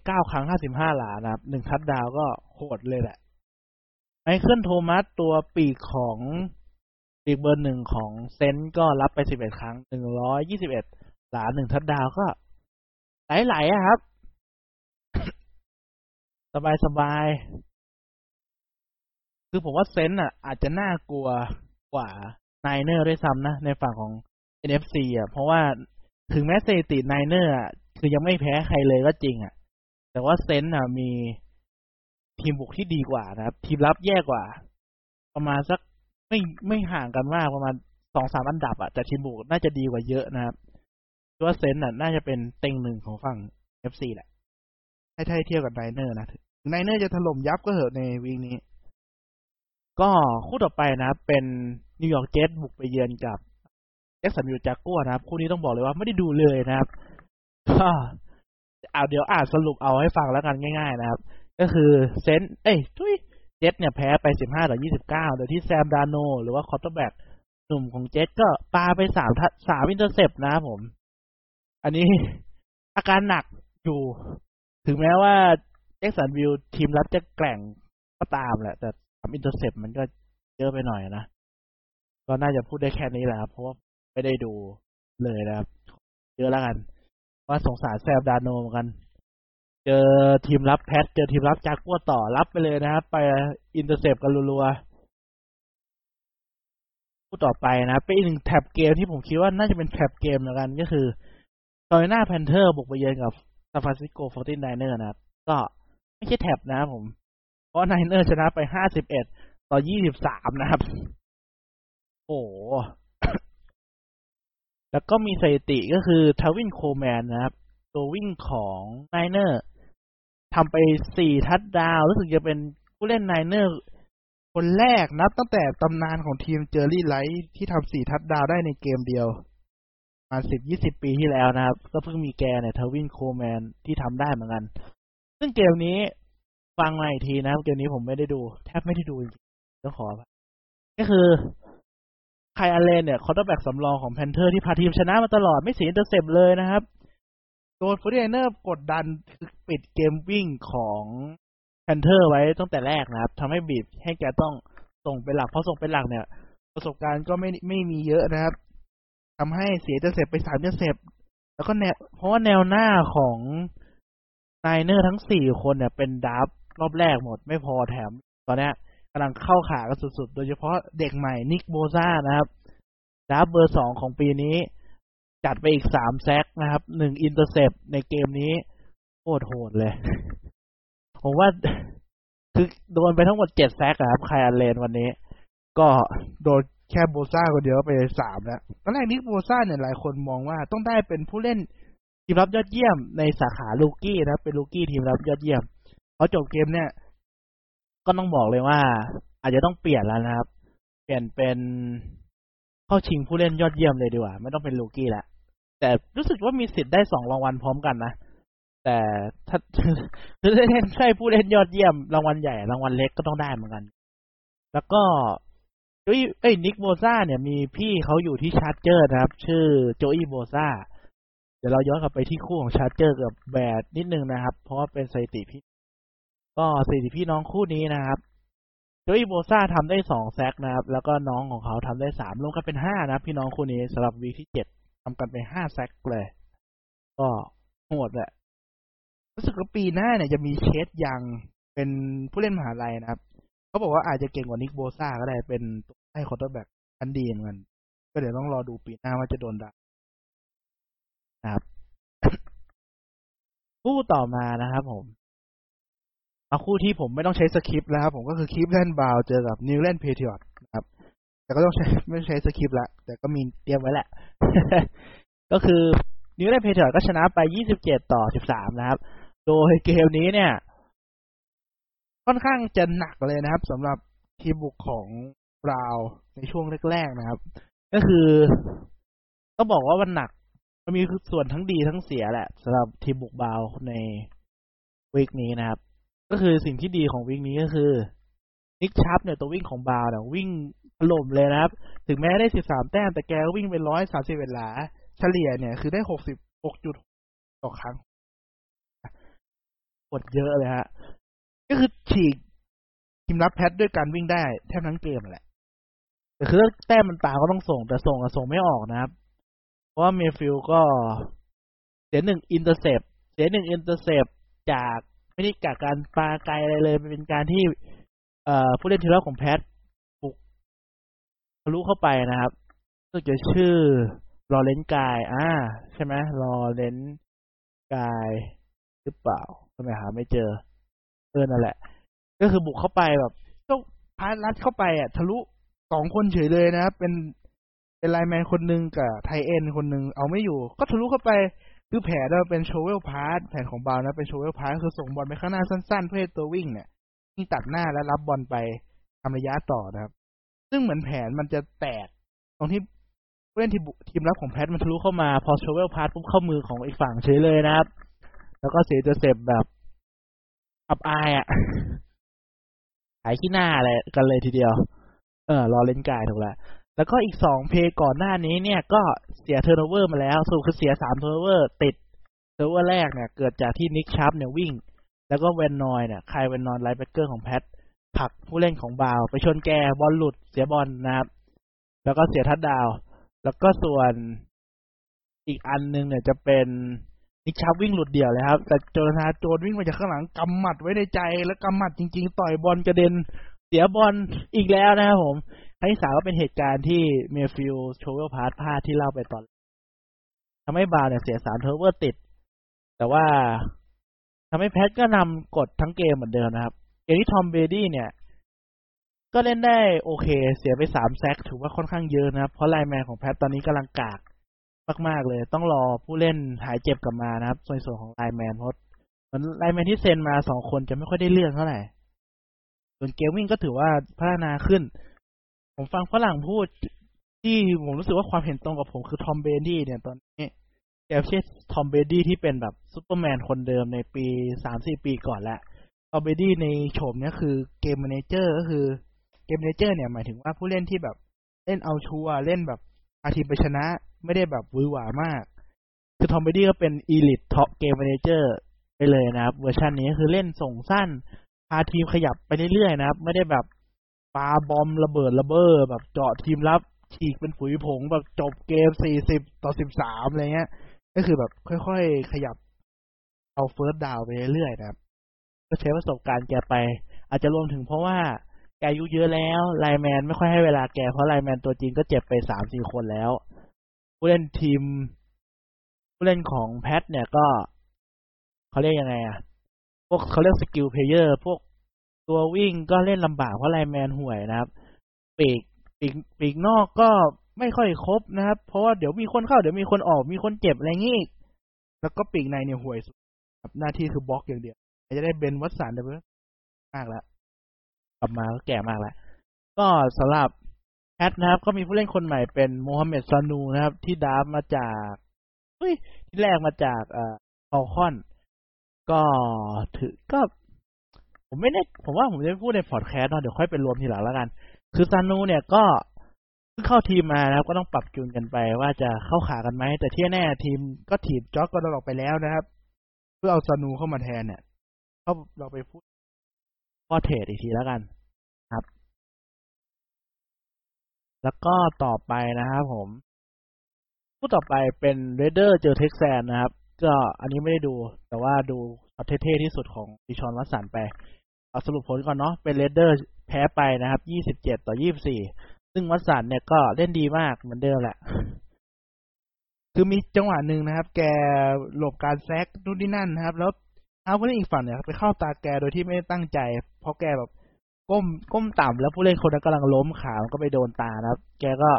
เก้าครั้งห้าสิบห้าหลานะครับหนึ่งทัดดาวก็โหดเลยแหละไมเคิลโทมัสตัวปีกของปีกเบอร์หนึ่งของเซนต์ก็รับไปสิบเอ็ดครั้งหนึ่งร้อยยี่สิบเอ็ดหลาหนึ่งทัดดาวก็ไหลๆครับ สบายสบาย คือผมว่าเซนต์อะ อาจจะน่ากลัวกว่าไนเนอร์ด้วยซ้ำนะ ในฝั่งของ NFC อะ เพราะว่าถึงแม้สถิติ Niner อะคือยังไม่แพ้ใครเลยก็จริงอะ แต่ว่า Saints อะมีทีมบุกที่ดีกว่านะครับ ทีมรับแย่กว่า ประมาณสักไม่ไม่ห่างกันมากประมาณสองสามอันดับอะแต่ทีมบุกน่าจะดีกว่าเยอะนะครับเพราะว่า Saints อะน่าจะเป็นเต็งหนึ่งของฝั่ง FC แหละให้ไทยเทียบกับ Niner นะ Niner จะถล่มยับก็เหอะใน week นี้ ก็คู่ต่อไปนะเป็น New York Jets บุกไปเยือนกับ Jacksonville Jaguar นะครับ คู่นี้ต้องบอกเลยว่าไม่ได้ดูเลยนะครับก็อ่าเดี๋ยวอ่านสรุปเอาให้ฟังแล้วกันง่าย ๆ นะครับ ก็คือ Saints เอ้ยทุยเจ็ตเนี่ยแพ้ไป15ต่อ29โดยที่ Sam Darnold หรือว่า quarterback หนุ่มของเจ็ตก็ปาไปสาม touch สาม intercept นะครับผม อันนี้อาการหนักอยู่ ถึงแม้ว่าJacksonville ทีมรับจะแกร่งก็ตามแหละ แต่ intercept มันก็เยอะไปหน่อยนะก็น่าจะพูดได้แค่นี้แหละครับเพราะว่าไม่ได้ดูเลยนะครับเยอะแล้วกัน ว่าสงสาร Sam Darnold เหมือนกัน เจอทีมรับ Pats เจอทีมรับจากกัวต่อรับไปเลยนะครับ ไป intercept กันรัวๆพูดต่อไปนะเป็นอีกหนึ่ง trap game ที่ผมคิดว่าน่าจะเป็น trap game เหมือนกันก็คือCarolina Panther บุกไปเยือนกับ San Francisco Forty Niner นะครับ ก็ไม่ใช่ trap นะผม เพราะ Niner ชนะไปห้าสิบเอ็ดต่อยี่สิบสามนะครับ โอ้แล้วก็มีสถิติก็คือ Tevin Coleman นะครับ ตัววิ่งของ Niner ทำไปสี่ทัดดาว รู้สึกจะเป็นผู้เล่น Niner คนแรกนับตั้งแต่ตำนานของทีม Jerry Rice ที่ทำสี่ทัดดาวได้ในเกมเดียวมาสิบยี่สิบปีที่แล้วนะครับ ก็เพิ่งมีแกเนี่ย Tevin Coleman ที่ทำได้เหมือนกัน ซึ่งเกมนี้ ฟังมาอีกทีนะครับเกมนี้ผมไม่ได้ดู แทบไม่ได้ดูจริงๆต้องขอก็คือ Kyle Allen เนี่ย quarterback สำรองของ Panther ที่พาทีมชนะมาตลอดไม่เสีย intercept เลยนะครับโดน Forty Niner กดดันปิดเกมวิ่งของ Panther ไว้ตั้งแต่แรกนะครับทำให้บีบให้แกต้องส่งเป็นหลักเพราะส่งเป็นหลักเนี่ย ประสบการณ์ก็ไม่ไม่มีเยอะนะครับทำให้เสีย intercept ไปสาม intercept แล้วก็แนวเพราะว่าแนวหน้าของ Niner ทั้งสี่คนเนี่ยเป็น draft รอบแรกหมดไม่พอแถม ตอนนี้กำลังเข้าขากันสุดๆ โดยเฉพาะเด็กใหม่ Nick Bosa นะครับ draft เบอร์สองของปีนี้ จัดไปอีกสาม sack นะครับหนึ่ง intercept ในเกมนี้โคตรโหดเลย ผมว่าคือโดนไปทั้งหมดเจ็ดแซกครับไคอันเลนวันนี้ ก็โดนแค่โบซ่าคนเดียวไปสามแล้วตอนแรกนิกโบซ่าเนี่ยหลายคนมองว่าต้องได้เป็นผู้เล่นทีมรับยอดเยี่ยมในสาขาลูกี้นะเป็นลูกี้ทีมรับยอดเยี่ยม พอจบเกมเนี่ย ก็ต้องบอกเลยว่า อาจจะต้องเปลี่ยนแล้วนะครับ เปลี่ยนเป็นเข้าชิงผู้เล่นยอดเยี่ยมเลยดีกว่า ไม่ต้องเป็นลูกี้ละแต่รู้สึกว่ามีสิทธิ์ได้สองรางวัลพร้อมกันนะแต่ถ้าถ้าเล่นใช่ผู้เล่นยอดเยี่ยมรางวัลใหญ่รางวัลเล็กก็ต้องได้เหมือนกัน แล้วก็ Joey เอ้ย Nick Bosa เนี่ยมีพี่เขาอยู่ที่ Charger นะครับ ชื่อ Joey Bosa เดี๋ยวเราย้อนกลับไปที่คู่ของ Charger กับ Bears นิดนึงนะครับ เพราะว่าเป็นสถิติพี่ ก็สถิติพี่น้องคู่นี้นะครับ Joey Bosa ทำได้สอง sack นะครับ แล้วก็น้องของเขาทำได้สามรวมกันเป็นห้านะพี่น้องคู่นี้สำหรับวีที่เจ็ดทำกันไปห้า sack เลย ก็โหดแหละรู้สึกว่าปีหน้าเนี่ยจะมี Chase Young เป็นผู้เล่นมหาลัยนะครับเขาบอกว่าอาจจะเก่งกว่า Nick Bosa ก็ได้เป็นตัวไล่ quarterback ชั้นดีเหมือนกันก็เดี๋ยวต้องรอดูปีหน้าว่าจะโดนด่านะครับคู่ต่อมานะครับผม เอาคู่ที่ผมไม่ต้องใช้สคริปต์แล้วครับ ผมก็คือ Cleveland Browns เจอกับ New England Patriotsครับ แต่ก็ต้องใช้ไม่ใช้สคริปต์ละแต่ก็มีเตรียมไว้แหละ ก็คือ New England Patriots ก็ชนะไป 27 ต่อ 13 นะครับ โดยเกมนี้เนี่ย ค่อนข้างจะหนักเลยนะครับสำหรับทีมบุกของ Browns ในช่วงแรกๆนะครับ ก็คือต้องบอกว่ามันหนักมันมีส่วนทั้งดีทั้งเสียแหละสำหรับทีมบุก Browns ใน week นี้นะครับ ก็คือสิ่งที่ดีของ week นี้ก็คือ Nick Chubb เนี่ยตัววิ่งของบาวเนี่ยวิ่งถล่มเลยนะครับ ถึงแม้ได้สิบสามแต้มแต่แกวิ่งไปร้อยสามสิบหลา เฉลี่ยเนี่ยคือได้หกสิบหกจุดต่อครั้งกดเยอะเลยฮะ ก็คือฉีกทีมรับ Pats ด้วยการวิ่งได้แทบทั้งเกมแหละแต่คือแต้มมันตามก็ต้องส่ง แต่ส่งอะส่งไม่ออกนะครับ เพราะว่า Mayfield ก็เสียหนึ่ง intercept เสียหนึ่ง intercept จาก ไม่ได้กากการปาไกลอะไรเลย มันเป็นการที่ เอ่อผู้เล่นทีมรับของ Pats บุกทะลุเข้าไปนะครับก็จะชื่อ Lawrence Guy อ่า ใช่ไหม Lawrence Guy หรือเปล่าทำไมหาไม่เจอ เออนั่นแหละ ก็คือบุกเข้าไปแบบต้องพารัดเข้าไปอะ ทะลุสองคนเฉยเลยนะครับเป็นเป็น lineman คนหนึ่งกับ tight end คนหนึ่งเอาไม่อยู่ ก็ทะลุเข้าไป คือแผนเราเป็น shovel pass แผนของ Browns นะเป็น shovel pass คือส่งบอลไปข้างหน้าสั้นๆ เพื่อให้ตัววิ่งเนี่ยวิ่งตัดหน้าแล้วรับบอลไปทำระยะต่อนะครับ ซึ่งเหมือนแผนมันจะแตก ตรงที่ผู้เล่นทีมทีมรับของ Pats มันทะลุเข้ามาพอ shovel pass ปุ๊บเข้ามือของอีกฝั่งเฉยเลยนะครับ แล้วก็เสียโจเซฟแบบอับอายอะ่ะขายขี้หน้าอะไรกันเลยทีเดียว เออ Lawrence Guy ถูกแล้ว แล้วก็อีกสอง play ก่อนหน้านี้เนี่ยก็เสีย turnover มาแล้วสรุปคือเสียสาม turnover ติด turnover แรกเนี่ย เกิดจากที่ Nick Chubb เนี่ยวิ่ง แล้วก็ Van Noy เนี่ยใคร Van Noy linebacker ของ Pats ผลักผู้เล่นของ Browns ไปชนแกบอลหลุดเสียบอลนะครับ แล้วก็เสียทัดดาว แล้วก็ส่วนอีกอันหนึงเนี่ยจะเป็น Nick Chubb วิ่งหลุดเดี่ยวเลยครับ แต่ Jonathan Jones วิ่งมาจากข้างหลังกำหมัดไว้ในใจ แล้วกำหมัดจริง ๆ ต่อยบอลกระเด็นเสียบอลอีกแล้วนะครับผม ครั้งที่สามก็เป็นเหตุการณ์ที่ Mayfield shovel pass พลาดที่เล่าไปตอนทำให้บาวเนี่ยเสียสามเทอร์เวอร์ติด แต่ว่าทำให้ Pats ก็นำกดทั้งเกมเหมือนเดิมนะครับ เกมที่ Tom Brady เนี่ย ก็เล่นได้โอเค เสียไปสาม sack ถือว่าค่อนข้างเยอะนะครับ เพราะ lineman ของ Pats ตอนนี้กำลังกากมากๆเลย ต้องรอผู้เล่นหายเจ็บกลับมานะครับส่วนส่วนของ lineman เพราะมัน lineman ที่เซ็นมาสองคนจะไม่ค่อยได้เรื่องเท่าไหร่ส่วนเกมวิ่งก็ถือว่าพัฒนาขึ้น ผมฟังฝรั่งพูดที่ผมรู้สึกว่าความเห็นตรงกับผมคือ Tom Brady เนี่ยตอนนี้แกไม่ใช่ Tom Brady ที่เป็นแบบซูเปอร์แมนคนเดิมในปีสามสี่ปีก่อนแล้วทอมเบดี้ในโฉมเนี้ยคือเกม a มนเจอร์ก็คือเกม a มนเจอร์เนี่ยหมายถึงว่าผู้เล่นที่แบบเล่นเอาชัวร์เล่นแบบพาทีมไปชนะ ไม่ได้แบบวือหวามาก คือทอมเบดี้ก็เป็นอีลิทท็อปเกม a มนเจอร์ไปเลยนะครับ เวอร์ชันนี้คือเล่นส่งสั้นพาทีมขยับไปเรื่อยๆนะครับ ไม่ได้แบบ ปาบอมบ์ระเบิดระเบ้อแบบเจาะทีมรับฉีกเป็นผุยผงแบบจบเกม40ต่อ13อะไรเงี้ย ก็คือแบบค่อยๆขยับเอา first down ไปเรื่อยๆนะครับ ก็ใช้ประสบการณ์แกไป อาจจะรวมถึงเพราะว่าแกอายุเยอะแล้ว lineman ไม่ค่อยให้เวลาแก เพราะ lineman ตัวจริงก็เจ็บไปสามสี่คนแล้ว ผู้เล่นทีม ผู้เล่นของ Pats เนี่ยก็เขาเรียกยังไงอะพวกเขาเรียก skill player พวก ตัววิ่งก็เล่นลำบากเพราะ lineman ห่วยนะครับ ปีกปีกปีกนอกก็ไม่ค่อยครบนะครับ เพราะว่าเดี๋ยวมีคนเข้าเดี๋ยวมีคนออกมีคนเจ็บอะไรงี้แล้วก็ปีกในเนี่ยห่วยสุดครับหน้าที่คือบล็อกอย่างเดียวจะได้ Ben Watson เดี้ยงมากแล้วกลับมาก็แก่มากแล้ว ก็สำหรับ Pats นะครับ ก็มีผู้เล่นคนใหม่เป็น Mohamed Sanu นะครับ ที่ draft มาจากเฮ้ยที่เทรดมาจากเอ่อ Falcons ก็ถือก็ ผมไม่ได้ผมว่าผมจะพูดในพอดแคสต์เนาะเดี๋ยวค่อยไปรวมทีหลังแล้วกัน คือ Sanu เนี่ยก็เพิ่งเข้าทีมมานะครับก็ต้องปรับจูนกันไปว่าจะเข้าขากันไหม แต่ที่แน่ทีมก็ถีบจ็อกก็ต้องออกไปแล้วนะครับ เพื่อเอาซานูเข้ามาแทนเนี่ยเขาเราไปพูดข้อเทรดอีกทีแล้วกันครับ แล้วก็ต่อไปนะครับผมผู้ต่อไปเป็นเรเดอร์เจอเท็กซัสนะครับ ก็อันนี้ไม่ได้ดู แต่ว่าดูเอาเท่ๆที่สุดของดิชอนวัตสันไป เอาสรุปผลก่อนเนาะเป็นเรเดอร์แพ้ไปนะครับ27ต่อ24ซึ่งวัตสันเนี่ยก็เล่นดีมากเหมือนเดิมแหละ คือมีจังหวะหนึ่งนะครับ แกหลบการแซกนู่นนี่นั่นนะครับ แล้วเอาผู้เล่นอีกฝั่งเนี่ยไปเข้าตาแกโดยที่ไม่ได้ตั้งใจ เพราะแกแบบก้มก้มต่ำแล้วผู้เล่นคนนั้นกำลังล้มขามันก็ไปโดนตานะครับ แกก็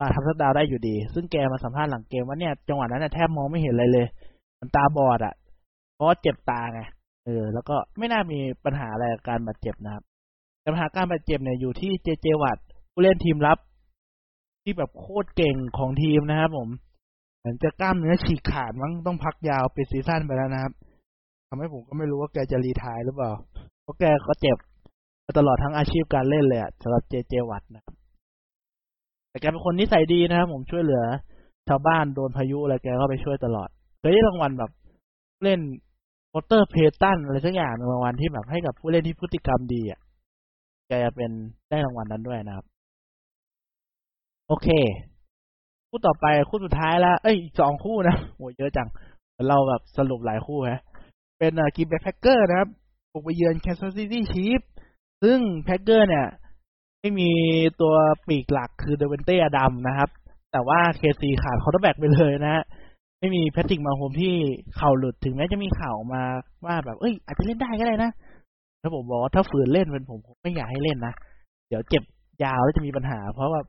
มาทำทัดดาวได้อยู่ดี ซึ่งแกมาสัมภาษณ์หลังเกมว่าเนี่ยจังหวะนั้นแทบมองไม่เห็นอะไรเลย มันตาบอดอะ่ะเพราะเจ็บตาไง เออ แล้วก็ไม่น่ามีปัญหาอะไรกับการบาดเจ็บนะครับปัญหาการบาดเจ็บเนี่ยอยู่ที่เจเจวัตผู้เล่นทีมรับ ที่แบบโคตรเก่งของทีมนะครับผมเหมือนจะกล้ามเนื้อฉีกขาดมั้งต้องพักยาวปิด season ไปแล้วนะครับทำให้ผมก็ไม่รู้ว่าแกจะ retire หรือเปล่า เพราะแกก็เจ็บตลอดทั้งอาชีพการเล่นเลยอะสำหรับ J.J. Watt นะครับ แต่แกเป็นคนนิสัยดีนะครับผมช่วยเหลือ ชาวบ้านโดนพายุอะไรแกก็ไปช่วยตลอดเคยได้รางวัลแบบ Walter Payton อะไรสักอย่างรางวัลที่แบบให้กับผู้เล่นที่พฤติกรรมดีอะแกเป็นได้รางวัลนั้นด้วยนะครับ โอเค คู่ต่อไปคู่สุดท้ายแล้ว เอ้ยอีกสองคู่นะโหเยอะจัง เราแบบสรุปหลายคู่ฮะ เป็น Green Bay Packers นะครับบุกไปเยือน Kansas City Chiefs ซึ่ง Packers เนี่ย ไม่มีตัวปีกหลักคือ Davante Adams นะครับ แต่ว่า KC ขาด quarterback ไปเลยนะฮะ ไม่มี Patrick Mahomes ที่เข่าหลุดถึงแม้จะมีข่าวมาว่าแบบ เอ้ย อาจจะเล่นได้ก็ได้นะถ้าผมบอกว่าถ้าฝืนเล่นเป็นผมผมไม่อยากให้เล่นนะ เดี๋ยวเจ็บยาวแล้วจะมีปัญหา เพราะว่า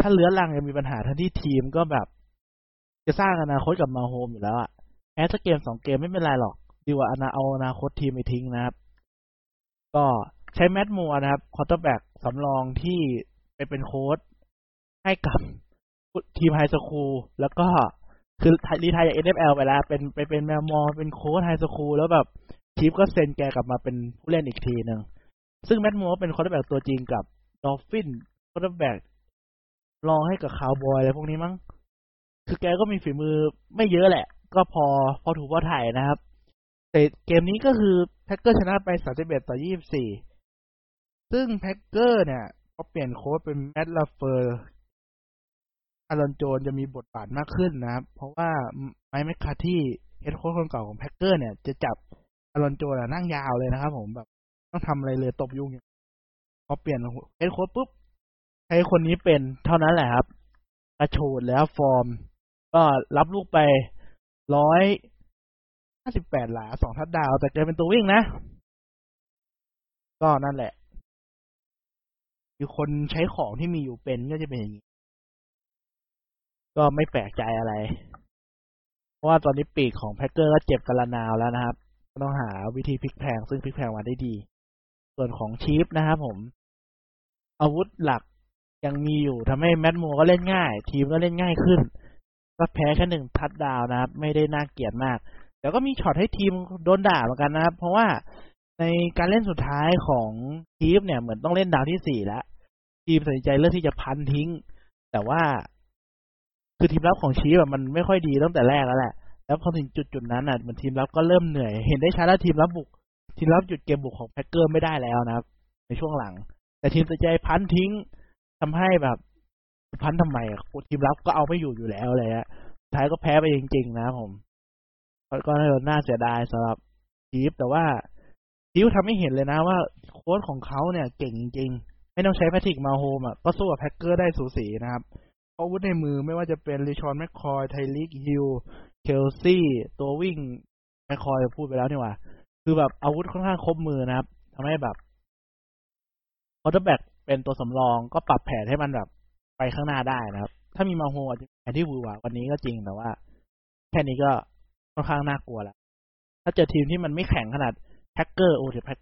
ถ้าเรื้อรังจะมีปัญหาทั้งที่ทีมก็แบบ จะสร้างอนาคตกับ Mahomes อยู่แล้วอะแพ้สักเกมสองเกมไม่เป็นไรหรอก ดีกว่าอนาเอาอนาคตทีมไปทิ้งนะครับ ก็ใช้ Matt Moore นะครับ quarterback สำรองที่ไปเป็นโค้ชให้กับทีม high schoolแล้วก็ คือ retire จาก NFL ไปแล้ว เป็นไปเป็นแมวมอ เป็นโค้ช high school แล้วแบบ Chiefs ก็เซ็นแกกลับมาเป็นผู้เล่นอีกทีหนึ่งซึ่ง Matt Moore เป็น quarterback ตัวจริงกับ Dolphins quarterback รองให้กับคาวบอยอะไรพวกนี้มั้ง คือแกก็มีฝีมือไม่เยอะแหละ ก็พอพอถูกพอถ่ายนะครับ แต่เกมนี้ก็คือ Packers ชนะไป31ต่อ24ซึ่ง Packers เนี่ยเขาเปลี่ยนโค้ชเป็น Matt LaFleur Aaron Jones จะมีบทบาทมากขึ้นนะครับ เพราะว่า Mike McCarthy head coach คนเก่าของ Packers เนี่ยจะจับ Aaron Jones นั่งยาวเลยนะครับผมแบบไม่ต้องทำอะไรเลยตบยุงพอเปลี่ยน head coach ปุ๊บให้คนนี้เป็นเท่านั้นแหละครับกระฉูดแล้วฟอร์ม ก็รับลูกไปร้อยห้าสิบแปดหลาสองทัดดาว แต่แกเป็นตัววิ่งนะ ก็นั่นแหละคือคนใช้ของที่มีอยู่เป็นก็จะเป็นอย่างนี้ ก็ไม่แปลกใจอะไร เพราะว่าตอนนี้ปีกของแพ็กเกอร์ก็เจ็บกันละนาวแล้วนะครับก็ต้องหาวิธีพลิกแพงซึ่งพลิกแพงมาได้ดี ส่วนของชีฟนะครับผม อาวุธหลักยังมีอยู่ทำให้แมตมัวก็เล่นง่าย ทีมก็เล่นง่ายขึ้น ก็แพ้แค่หนึ่งทัดดาวนะครับ ไม่ได้น่าเกลียดมาก แต่ก็มีช็อตให้ทีมโดนด่าเหมือนกันนะครับ เพราะว่าในการเล่นสุดท้ายของทีมเนี่ยเหมือนต้องเล่นดาวที่สี่แล้ว ทีมตัดสินใจเลือกที่จะพันทิ้ง แต่ว่า คือทีมรับของชีฟแบบมันไม่ค่อยดีตั้งแต่แรกแล้วแหละ แล้วพอถึงจุดจุดนั้นอะมันทีมรับก็เริ่มเหนื่อย เห็นได้ชัดว่าทีมรับบุก ทีมรับหยุดเกมบุกของแพ็กเกอร์ไม่ได้แล้วนะครับ ในช่วงหลัง แต่ทีมตัดใจพันทิ้งทำให้แบบพันทำไมทีมรับก็เอาไม่อยู่อยู่แล้วเลยฮะสุดท้ายก็แพ้ไปจริงๆนะผมก็น่าเสียดายสำหรับ Chiefs แต่ว่า Chiefs ทำให้เห็นเลยนะว่าโค้ชของเขาเนี่ยเก่งจริงไม่ต้องใช้ Patrick Mahomes อะก็สู้กับ Packers ได้สูสีนะครับ อาวุธในมือไม่ว่าจะเป็น LeSean McCoy Tyreek Hill Kelce ตัววิ่ง McCoy พูดไปแล้วนี่ว่า คือแบบอาวุธค่อนข้างครบมือนะครับทำให้แบบquarterback เป็นตัวสำรองก็ปรับแผนให้มันแบบไปข้างหน้าได้นะครับ ถ้ามี Mahomes อาจจะแผนที่หวือหวากว่านี้ก็จริงแต่ว่า แค่นี้ก็ค่อนข้างน่ากลัวแล้ว ถ้าเจอทีมที่มันไม่แข็งขนาด Packers โอ้เดี๋ยวแพ็ก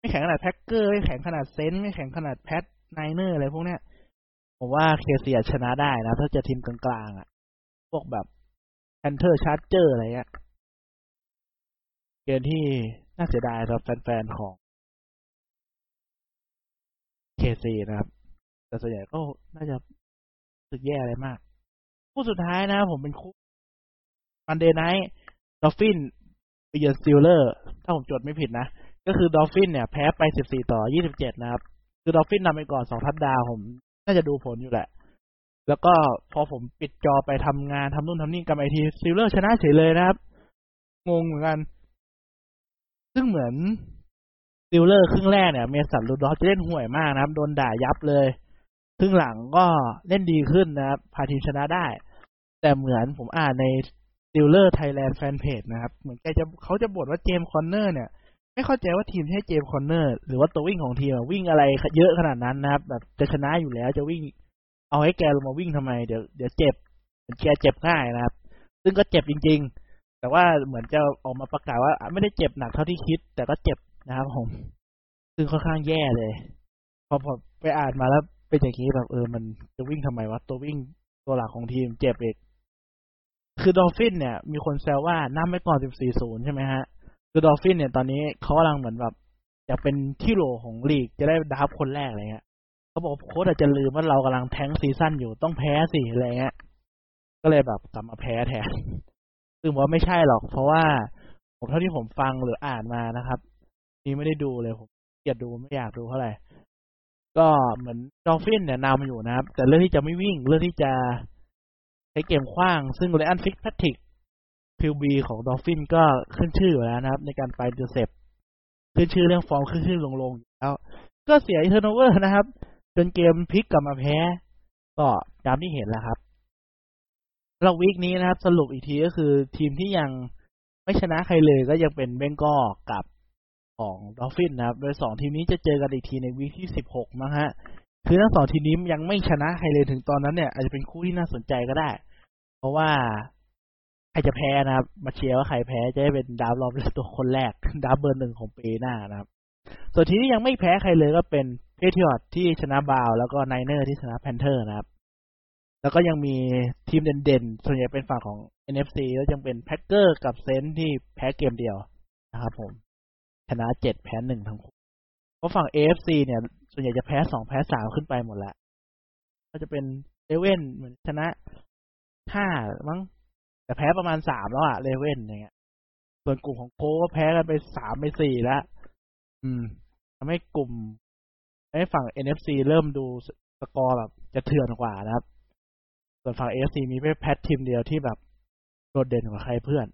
ไม่แข็งขนาด Packers ไม่แข็งขนาด Saints ไม่แข็งขนาด Pats Niners อะไรพวกเนี้ย ผมว่า KC ชนะได้นะ ถ้าเจอทีมกลางๆอะ พวกแบบ Panthers Chargers อะไรเงี้ยเกมที่น่าเสียดายสำหรับแฟนๆของ KC นะครับ แต่ส่วนใหญ่ก็น่าจะรู้สึกแย่อะไรมาก คู่สุดท้ายนะผมเป็นคู่ Monday Night Dolphin ไปเยือน Steeler ถ้าผมจดไม่ผิดนะ ก็คือ Dolphin เนี่ย แพ้ไป 14 ต่อ 27 นะครับ คือ Dolphin นำไปก่อน 2 touchdown ผม น่าจะดูผลอยู่แหละ แล้วก็พอผมปิดจอไปทำงานทำนู่นทำนี่กลับมาอีกที Steeler ชนะเฉยเลยนะครับ งงเหมือนกัน ซึ่งเหมือน Steeler ครึ่งแรกเนี่ย Mason Rudolph จะเล่นห่วยมากนะครับ โดนด่ายับเลยครึ่งหลังก็เล่นดีขึ้นนะครับ พาทีมชนะได้ แต่เหมือนผมอ่านใน Steeler Thailand แฟนเพจนะครับ เหมือนแกจะเขาจะบ่นว่า James Conner เนี่ย ไม่เข้าใจว่าทีมให้ James Conner หรือว่าตัววิ่งของทีมวิ่งอะไรเยอะขนาดนั้นนะครับแบบจะชนะอยู่แล้วจะวิ่ง เอาให้แกลงมาวิ่งทำไมเดี๋ยวเดี๋ยวเจ็บแกเจ็บง่ายนะครับ ซึ่งก็เจ็บจริง ๆ แต่ว่าเหมือนจะออกมาประกาศว่า ไม่ได้เจ็บหนักเท่าที่คิด แต่ก็เจ็บนะครับผมซึ่งค่อนข้างแย่เลย พอพอไปอ่านมาแล้วเป็นอย่างนี้แบบเออมันจะวิ่งทำไมวะตัววิ่งตัวหลักของทีมเจ็บเองคือดอลฟินเนี่ย มีคนแซวว่านำไปก่อน 14-0 ใช่ไหมฮะ คือดอลฟินเนี่ยตอนนี้เขากำลังเหมือนแบบอยากเป็นที่โหลของลีกจะได้ดับคนแรกอะไรเงี้ยเขาบอกโค้ชอาจจะลืมว่าเรากำลัง tank season อยู่ต้องแพ้สิอะไรเงี้ย ก็เลยแบบกลับมาแพ้แทนซึ่งว่าไม่ใช่หรอก เพราะว่าผมเท่าที่ผมฟังหรืออ่านมานะครับ นี่ไม่ได้ดูเลยผมขี้เกียจดูไม่อยากดูเท่าไหร่ก็เหมือน Dolphin เนี่ยนำอยู่นะครับ แต่เรื่องที่จะไม่วิ่งเรื่องที่จะใช้เกมขว้าง ซึ่ง Ryan Fitzpatrick QB ของ Dolphin ก็ขึ้นชื่ออยู่แล้วนะครับ ในการไป interceptขึ้นชื่อเรื่องฟอร์มขึ้นชื่อลงๆอยู่แล้ว ก็เสีย turnover นะครับ จนเกมพลิกกลับมาแพ้ ก็ตามที่เห็นแล้วครับ week นี้นะครับ สรุปอีกทีก็คือทีมที่ยังไม่ชนะใครเลยก็ยังเป็น Bengal กับของ Dolphin นะครับ โดยสองทีมนี้จะเจอกันอีกทีใน week ที่สิบหกนะฮะ คือทั้งสองทีมนี้ยังไม่ชนะใครเลยถึงตอนนั้นเนี่ยอาจจะเป็นคู่ที่น่าสนใจก็ได้ เพราะว่า ใครจะแพ้นะครับ มาเชียร์ว่าใครแพ้จะได้เป็นดาวรอบตัวคนแรก ดาวเบอร์หนึ่งของปีหน้านะครับ ส่วนทีมที่ยังไม่แพ้ใครเลยก็เป็น Patriot ที่ชนะ Brown แล้วก็ Niner ที่ชนะ Panther นะครับ แล้วก็ยังมีทีมเด่นๆ ส่วนใหญ่เป็นฝั่งของ NFC แล้วยังเป็น Packer กับ Saint ที่แพ้เกมเดียวนะครับผมชนะเจ็ดแพ้หนึ่งทั้งคู่เพราะฝั่ง AFC เนี่ย ส่วนใหญ่จะแพ้สองแพ้สามขึ้นไปหมดแล้วก็จะเป็น Raven เหมือนชนะห้ามั้ง แต่แพ้ประมาณสามแล้วอะ Raven อย่างเงี้ย ส่วนกลุ่มของโค้ก็แพ้กันไปสามไปสี่แล้ว อืมทำให้กลุ่มให้ฝั่ง NFC เริ่มดูสกอร์แบบจะเถื่อนกว่านะครับ ส่วนฝั่ง AFC มีแค่ Pat ทีมเดียวที่แบบโดดเด่นกว่าใครเพื่อน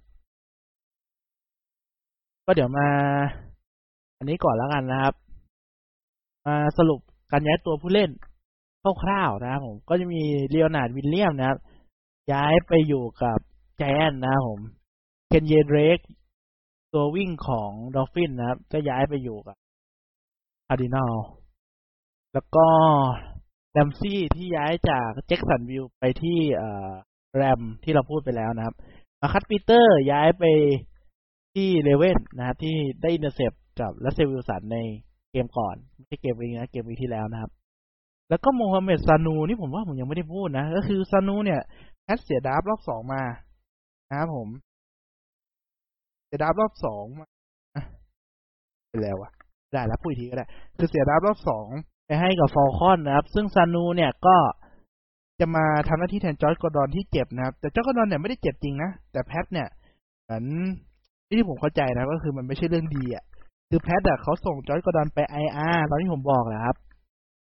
ก็เดี๋ยวมา อันนี้ก่อนแล้วกันนะครับ มาสรุปการย้ายตัวผู้เล่นคร่าวๆนะครับผม ก็จะมี Leonard Williams นะครับ ย้ายไปอยู่กับ Giant นะครับผม Kenyan Drake ตัววิ่งของ Dolphin นะครับ ก็ย้ายไปอยู่กับคาร์ดินัลแล้วก็ Ramsey ที่ย้ายจาก Jacksonville ไปที่แรมที่เราพูดไปแล้วนะครับ Marcus Peters ย้ายไปที่ Raven นะครับ ที่ได้ intercept กับ Russell Wilson ในเกมก่อน ไม่ใช่เกมนี้นะเกมวีที่แล้วนะครับ แล้วก็ Mohamed Sanu นี่ผมว่าผมยังไม่ได้พูดนะ ก็คือ Sanu เนี่ย Pat เสีย draft รอบสองมา นะครับผม เสีย draft รอบสองมาเป็นแล้วอะได้แล้วพูดทีก็ได้ คือเสีย draft รอบสองไปให้กับ Falcon นะครับ ซึ่ง Sanu เนี่ยก็จะมาทำหน้าที่แทน Josh Gordon ที่เจ็บนะครับ แต่ Josh Gordon เนี่ยไม่ได้เจ็บจริงนะ แต่ Pat เนี่ยเหมือนที่ผมเข้าใจนะก็คือมันไม่ใช่เรื่องดีอะ คือแพทอะเขาส่งจอร์จกอร์ดอนไปไออาร์ตอนที่ผมบอกแหละครับ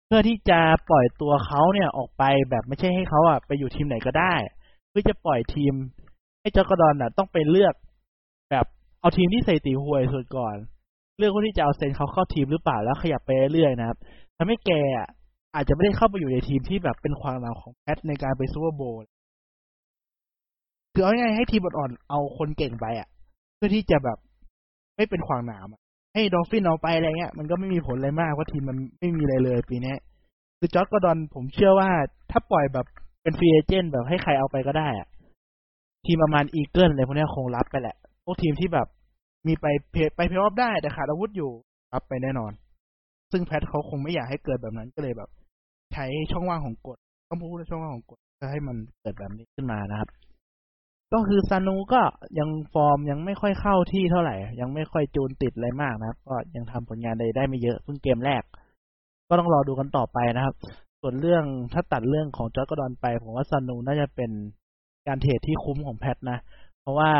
เพื่อที่จะปล่อยตัวเขาเนี่ยออกไปแบบไม่ใช่ให้เขาอะไปอยู่ทีมไหนก็ได้ เพื่อจะปล่อยทีม ให้จอร์กร์ดอนอะ ต้องไปเลือกแบบเอาทีมที่ใส่ตีหวยสุดก่อน เลือกว่าที่จะเอาเซนเขาเข้าทีมหรือเปล่าแล้วขยับไปเรื่อยนะครับทำให้แกอาจจะไม่ได้เข้าไปอยู่ในทีมที่แบบเป็นความหนาของแพทในการไปซูเปอร์โบว์คือเอาง่ายให้ทีมอ่อนๆเอาคนเก่งไปอะ เพื่อที่จะแบบไม่เป็นขวากหนามให้ Dolphin เอาไปอะไรเงี้ย มันก็ไม่มีผลอะไรมากเพราะทีมมันไม่มีอะไรเลยปีนี้คือ Josh Gordon ผมเชื่อว่าถ้าปล่อยแบบเป็น free agent แบบให้ใครเอาไปก็ได้อะ ทีมประมาณ Eagle อะไรพวกนี้คงรับไปแหละ พวกทีมที่แบบมีไปเพไปเพลย์ออฟได้แต่ขาดอาวุธอยู่รับไปแน่นอน ซึ่ง Pat เขาคงไม่อยากให้เกิดแบบนั้นก็เลยแบบ ใช้ช่องว่างของกฎต้องพูดช่องว่างของกฎเพื่อให้มันเกิดแบบนี้ขึ้นมานะครับ ก็คือซานูก็ยังฟอร์มยังไม่ค่อยเข้าที่เท่าไหร่ ยังไม่ค่อยจูนติดอะไรมากนะครับ ก็ยังทำผลงานใดได้ไม่เยอะเพิ่งเกมแรก ก็ต้องรอดูกันต่อไปนะครับ ส่วนเรื่องถ้าตัดเรื่องของจอร์กดอนไป ผมว่าซานูน่าจะเป็น การเทรดที่คุ้มของแพทนะ เพราะว่า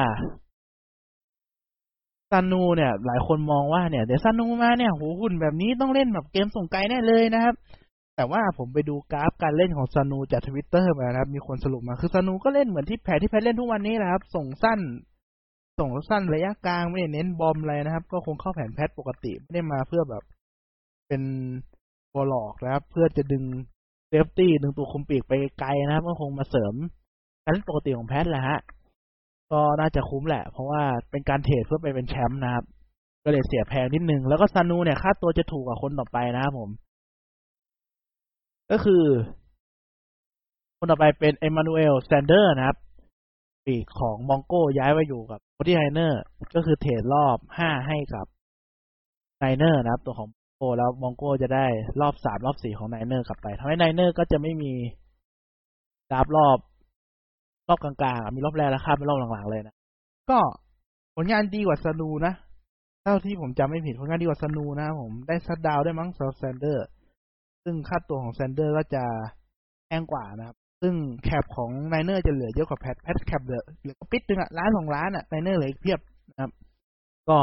ซานูเนี่ย หลายคนมองว่าเนี่ย เดี๋ยวซานูมาเนี่ยโหหุ่นแบบนี้ต้องเล่นแบบเกมส่งไกลแน่เลยนะครับ แต่ว่าผมไปดูกราฟการเล่นของ Sanu จากทวิตเตอร์มานะครับ มีคนสรุปมาคือ Sanu ก็เล่นเหมือนที่ Pat ที่ Pat เล่นทุกวันนี้นะครับ ส่งสั้น ส่งสั้นระยะกลางไม่ได้เน้น bomb อะไรนะครับ ก็คงเข้าแผน Pat ปกติไม่ได้มาเพื่อแบบ เป็นบอลอกนะครับ เพื่อจะดึง safety ดึงตัวคุมปีกไปไกลนะครับ ก็คงมาเสริม การเล่นปกติของ Pat แหละฮะ ก็น่าจะคุ้มแหละ เพราะว่าเป็นการ trade เพื่อไปเป็นแชมป์นะครับ ก็เลยเสียแพงนิดนึง แล้วก็ Sanu เนี่ยค่าตัวจะถูกกว่าคนต่อไปนะครับผม ก็คือ คนต่อไปเป็น Emmanuel Sanders นะครับปีกของ Bronco ย้ายไปอยู่กับ Forty Niner ก็คือ trade รอบห้าให้กับ Niner นะครับ ตัวของโกแล้ว Bronco จะได้รอบสามรอบสี่ของ Niner กลับไปทำให้ Niner ก็จะไม่มี draft รอบ รอบกลางๆมีรอบแรกแล้วข้ามไปรอบหลังๆเลยนะก็ผลงานดีกว่าซานูนะเท่าที่ผมจำไม่ผิดผลงานดีกว่าซานูนะผมได้ touchdown ได้มั้งซาแซนเดอร์ ซึ่งค่าตัวของแซนเดอร์ก็จะแพงกว่านะครับ ซึ่ง cap ของ Niners จะเหลือเยอะกว่า Pats Pats cap เหลือเหลือนิดนึงอะล้านสองล้านอะ Niners เหลืออีกเพียบนะครับ ก็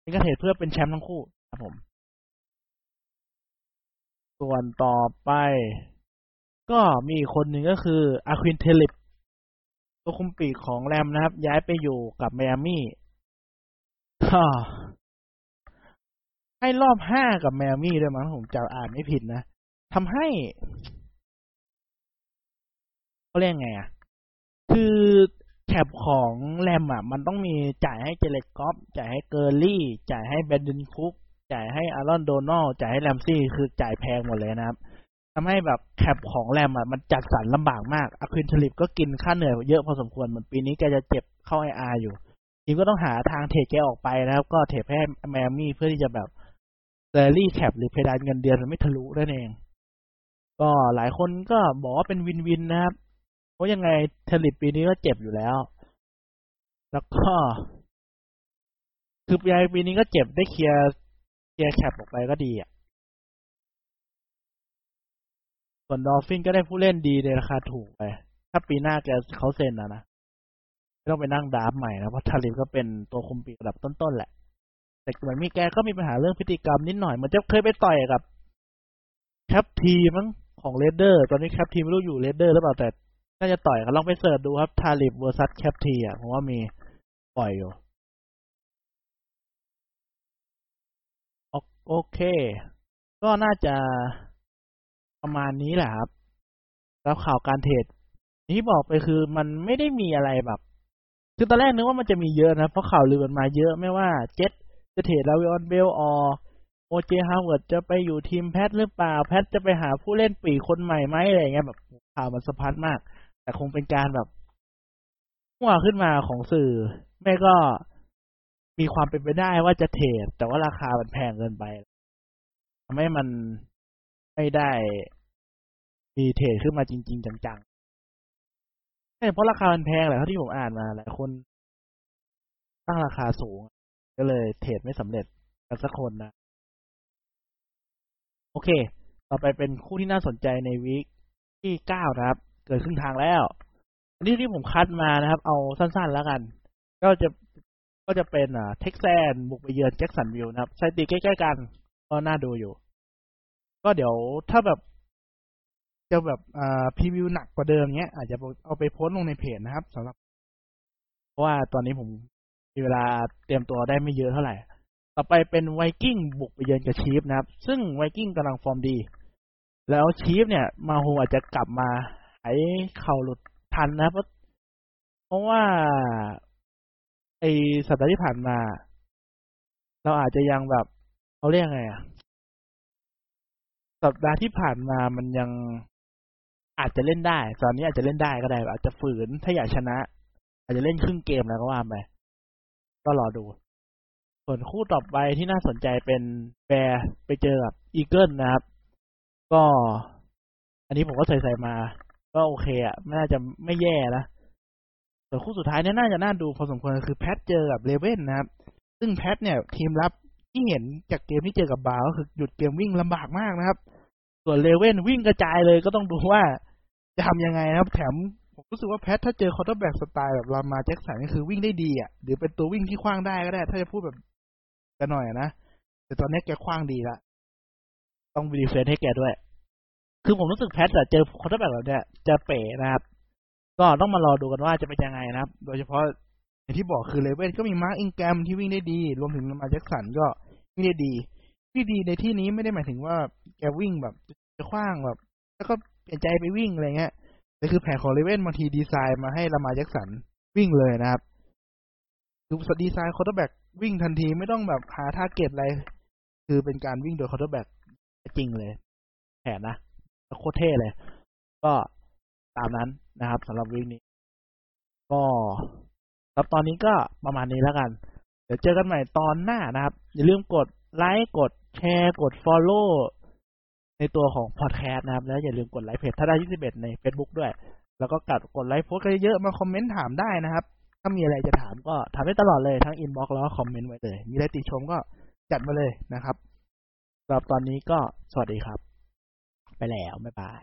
เป็นการ trade เพื่อเป็นแชมป์ทั้งคู่ครับผม ส่วนต่อไป ก็มีคนหนึ่งก็คือAqib Talib ตัวคุมปีกของ Rams นะครับ ย้ายไปอยู่กับไมอามี่ให้รอบห้ากับไมอามี่ด้วยมั้งผมจะอ่านไม่ผิดนะทำให้เขาเรียกไงอะ คือ cap ของ Rams อะ มันต้องมีจ่ายให้ Jared Goff จ่ายให้ Gurley จ่ายให้ Brandin Cooks จ่ายให้ Aaron Donald จ่ายให้ Ramsey คือจ่ายแพงหมดเลยนะครับ ทำให้แบบ cap ของ Rams อะมันจัดสรรลำบากมาก Aqib Talib ก็กินค่าเหนื่อยเยอะพอสมควรเหมือนปีนี้แกจะเจ็บเข้า IR อยู่ทีมก็ต้องหาทางเทแกออกไปนะครับ ก็เทให้ไมอามี่เพื่อที่จะแบบ salary cap หรือเพดานเงินเดือนมันไม่ทะลุนั่นเอง ก็หลายคนก็บอกว่าเป็น win-win นะครับ เพราะยังไง Talib ปีนี้ก็เจ็บอยู่แล้ว แล้วก็คือปีปีนี้ก็เจ็บได้เคลียร์เคลียร์ cap ออกไปก็ดีอะ ส่วน Dolphins ก็ได้ผู้เล่นดีในราคาถูกไป ถ้าปีหน้าแกเขาเซ็นนะนะไม่ต้องไปนั่ง draft ใหม่นะเพราะ Talib ก็เป็นตัวคุมปีกระดับต้นๆแหละ แต่เหมือนมีแกก็มีปัญหาเรื่องพฤติกรรมนิดหน่อย มันจะเคยไปต่อยกับ Crabtree มั้งของ Raiders ตอนนี้ Crabtree ไม่รู้อยู่ Raiders หรือเปล่าแต่น่าจะต่อยกันลองไป search ดูครับ Talib versus Crabtree อะผมว่ามีปล่อยอยู่โอเค ก็น่าจะ ประมาณนี้แหละครับแล้วข่าวการ trade ที่บอกไปคือมันไม่ได้มีอะไรแบบ คือตอนแรกนึกว่ามันจะมีเยอะนะ เพราะข่าวลือมันมาเยอะไม่ว่าเจ็ตจะ trade Le'Veon Bell ออ O.J. Howard จะไปอยู่ทีม Pats หรือเปล่า Pats จะไปหาผู้เล่นปีกคนใหม่ไหมอะไรเงี้ยแบบข่าวมันสะพัดมาก แต่คงเป็นการแบบมั่วขึ้นมาของสื่อ ไม่ก็มีความเป็นไปได้ว่าจะเทรดแต่ว่าราคามันแพงเกินไปทำให้มัน ไม่ได้มีเทรดขึ้นมาจริง ๆ จังๆเพราะราคามันแพงแหละเท่าที่ผมอ่านมาหลายคนตั้งราคาสูง ก็เลยเทรดไม่สำเร็จกันสักคนนะ โอเค ต่อไปเป็นคู่ที่น่าสนใจในวีคที่เก้านะครับ เกิดขึ้นทางแล้วอันนี้ที่ผมคัดมานะครับ เอาสั้นๆแล้วกัน ก็จะก็จะเป็นอ่าเท็กซัสบุกไปเยือนแจ็คสันวิลนะครับสถิติใกล้ๆกัน ก็น่าดูอยู่ ก็เดี๋ยวถ้าแบบจะแบบอ่าพรีวิวหนักกว่าเดิมเนี้ยอาจจะเอาไปโพสต์ลงในเพจนะครับสำหรับ เพราะว่าตอนนี้ผมมีเวลาเตรียมตัวได้ไม่เยอะเท่าไหร่ ต่อไปเป็นไวกิ้งบุกไปเยือนกับชีฟนะครับ ซึ่งไวกิ้งกำลังฟอร์มดี แล้วชีฟเนี่ย มาโฮอาจจะกลับมาหายเข่าหลุดทันนะเพราะเพราะว่าไอสัปดาห์ที่ผ่านมา เราอาจจะยังแบบเขาเรียกไงอะ สัปดาห์ที่ผ่านมามันยังอาจจะเล่นได้ตอนนี้อาจจะเล่นได้ก็ได้ อาจจะฝืนถ้าอยากชนะ อาจจะเล่นครึ่งเกมแล้วก็ว่าไปก็รอดู ส่วนคู่ต่อไปที่น่าสนใจเป็น Bears ไปเจอกับ Eagles นะครับ ก็ อันนี้ผมก็ใส่ใส่มา ก็โอเคอะไม่น่าจะไม่แย่นะส่วนคู่สุดท้ายเนี่ยน่าจะน่าดูพอสมควรคือ Pats เจอกับ Ravens นะครับ ซึ่ง Pats เนี่ยทีมรับ ที่เห็นจากเกมที่เจอกับบาร์ก็คือหยุดเกมวิ่งลำบากมากนะครับ ส่วน Ravens วิ่งกระจายเลยก็ต้องดูว่าจะทำยังไงนะครับ แถมผมรู้สึกว่า Pats ถ้าเจอ quarterback สไตล์แบบ Lamar Jackson ก็คือวิ่งได้ดีอะหรือเป็นตัววิ่งที่ขว้างได้ก็ได้ ถ้าจะพูดแบบกันหน่อยนะแต่ตอนนี้แกขว้างดีละต้อง defend ให้แกด้วย คือผมรู้สึก Pats จะเจอ quarterback แบบเนี้ยจะเป๋นะครับ ก็ต้องมารอดูกันว่าจะเป็นยังไงนะครับ โดยเฉพาะ อย่างที่บอกคือ Ravens ก็มี Mark Ingram ที่วิ่งได้ดี รวมถึง Lamar Jackson ก็วิ่งได้ดีวิ่งดีในที่นี้ไม่ได้หมายถึงว่าแกวิ่งแบบจะขว้างแบบ แล้วก็เปลี่ยนใจไปวิ่งอะไรเงี้ยแต่คือแผนของ Ravens บางทีดีไซน์มาให้ Lamar Jackson วิ่งเลยนะครับคือ design quarterback วิ่งทันทีไม่ต้องแบบหา target อะไร คือเป็นการวิ่งโดย quarterback จริงเลยแผนนะโคตรเท่เลย ก็ตามนั้นนะครับสำหรับ week นี้ ก็ ครับตอนนี้ก็ประมาณนี้แล้วกัน เดี๋ยวเจอกันใหม่ตอนหน้านะครับ อย่าลืมกดไลค์กดแชร์กด Follow ในตัวของพอดแคสต์นะครับ แล้วอย่าลืมกดไลค์เพจถ้าได้21ใน Facebook ด้วย แล้วก็กัดกดไลค์โพสต์เยอะๆมา comment ถามได้นะครับ ถ้ามีอะไรจะถามก็ถามได้ตลอดเลยทั้ง inbox แล้วก็ comment ไว้เลย มีอะไรติชมก็จัดมาเลยนะครับสำหรับตอนนี้ก็สวัสดีครับ ไปแล้ว bye bye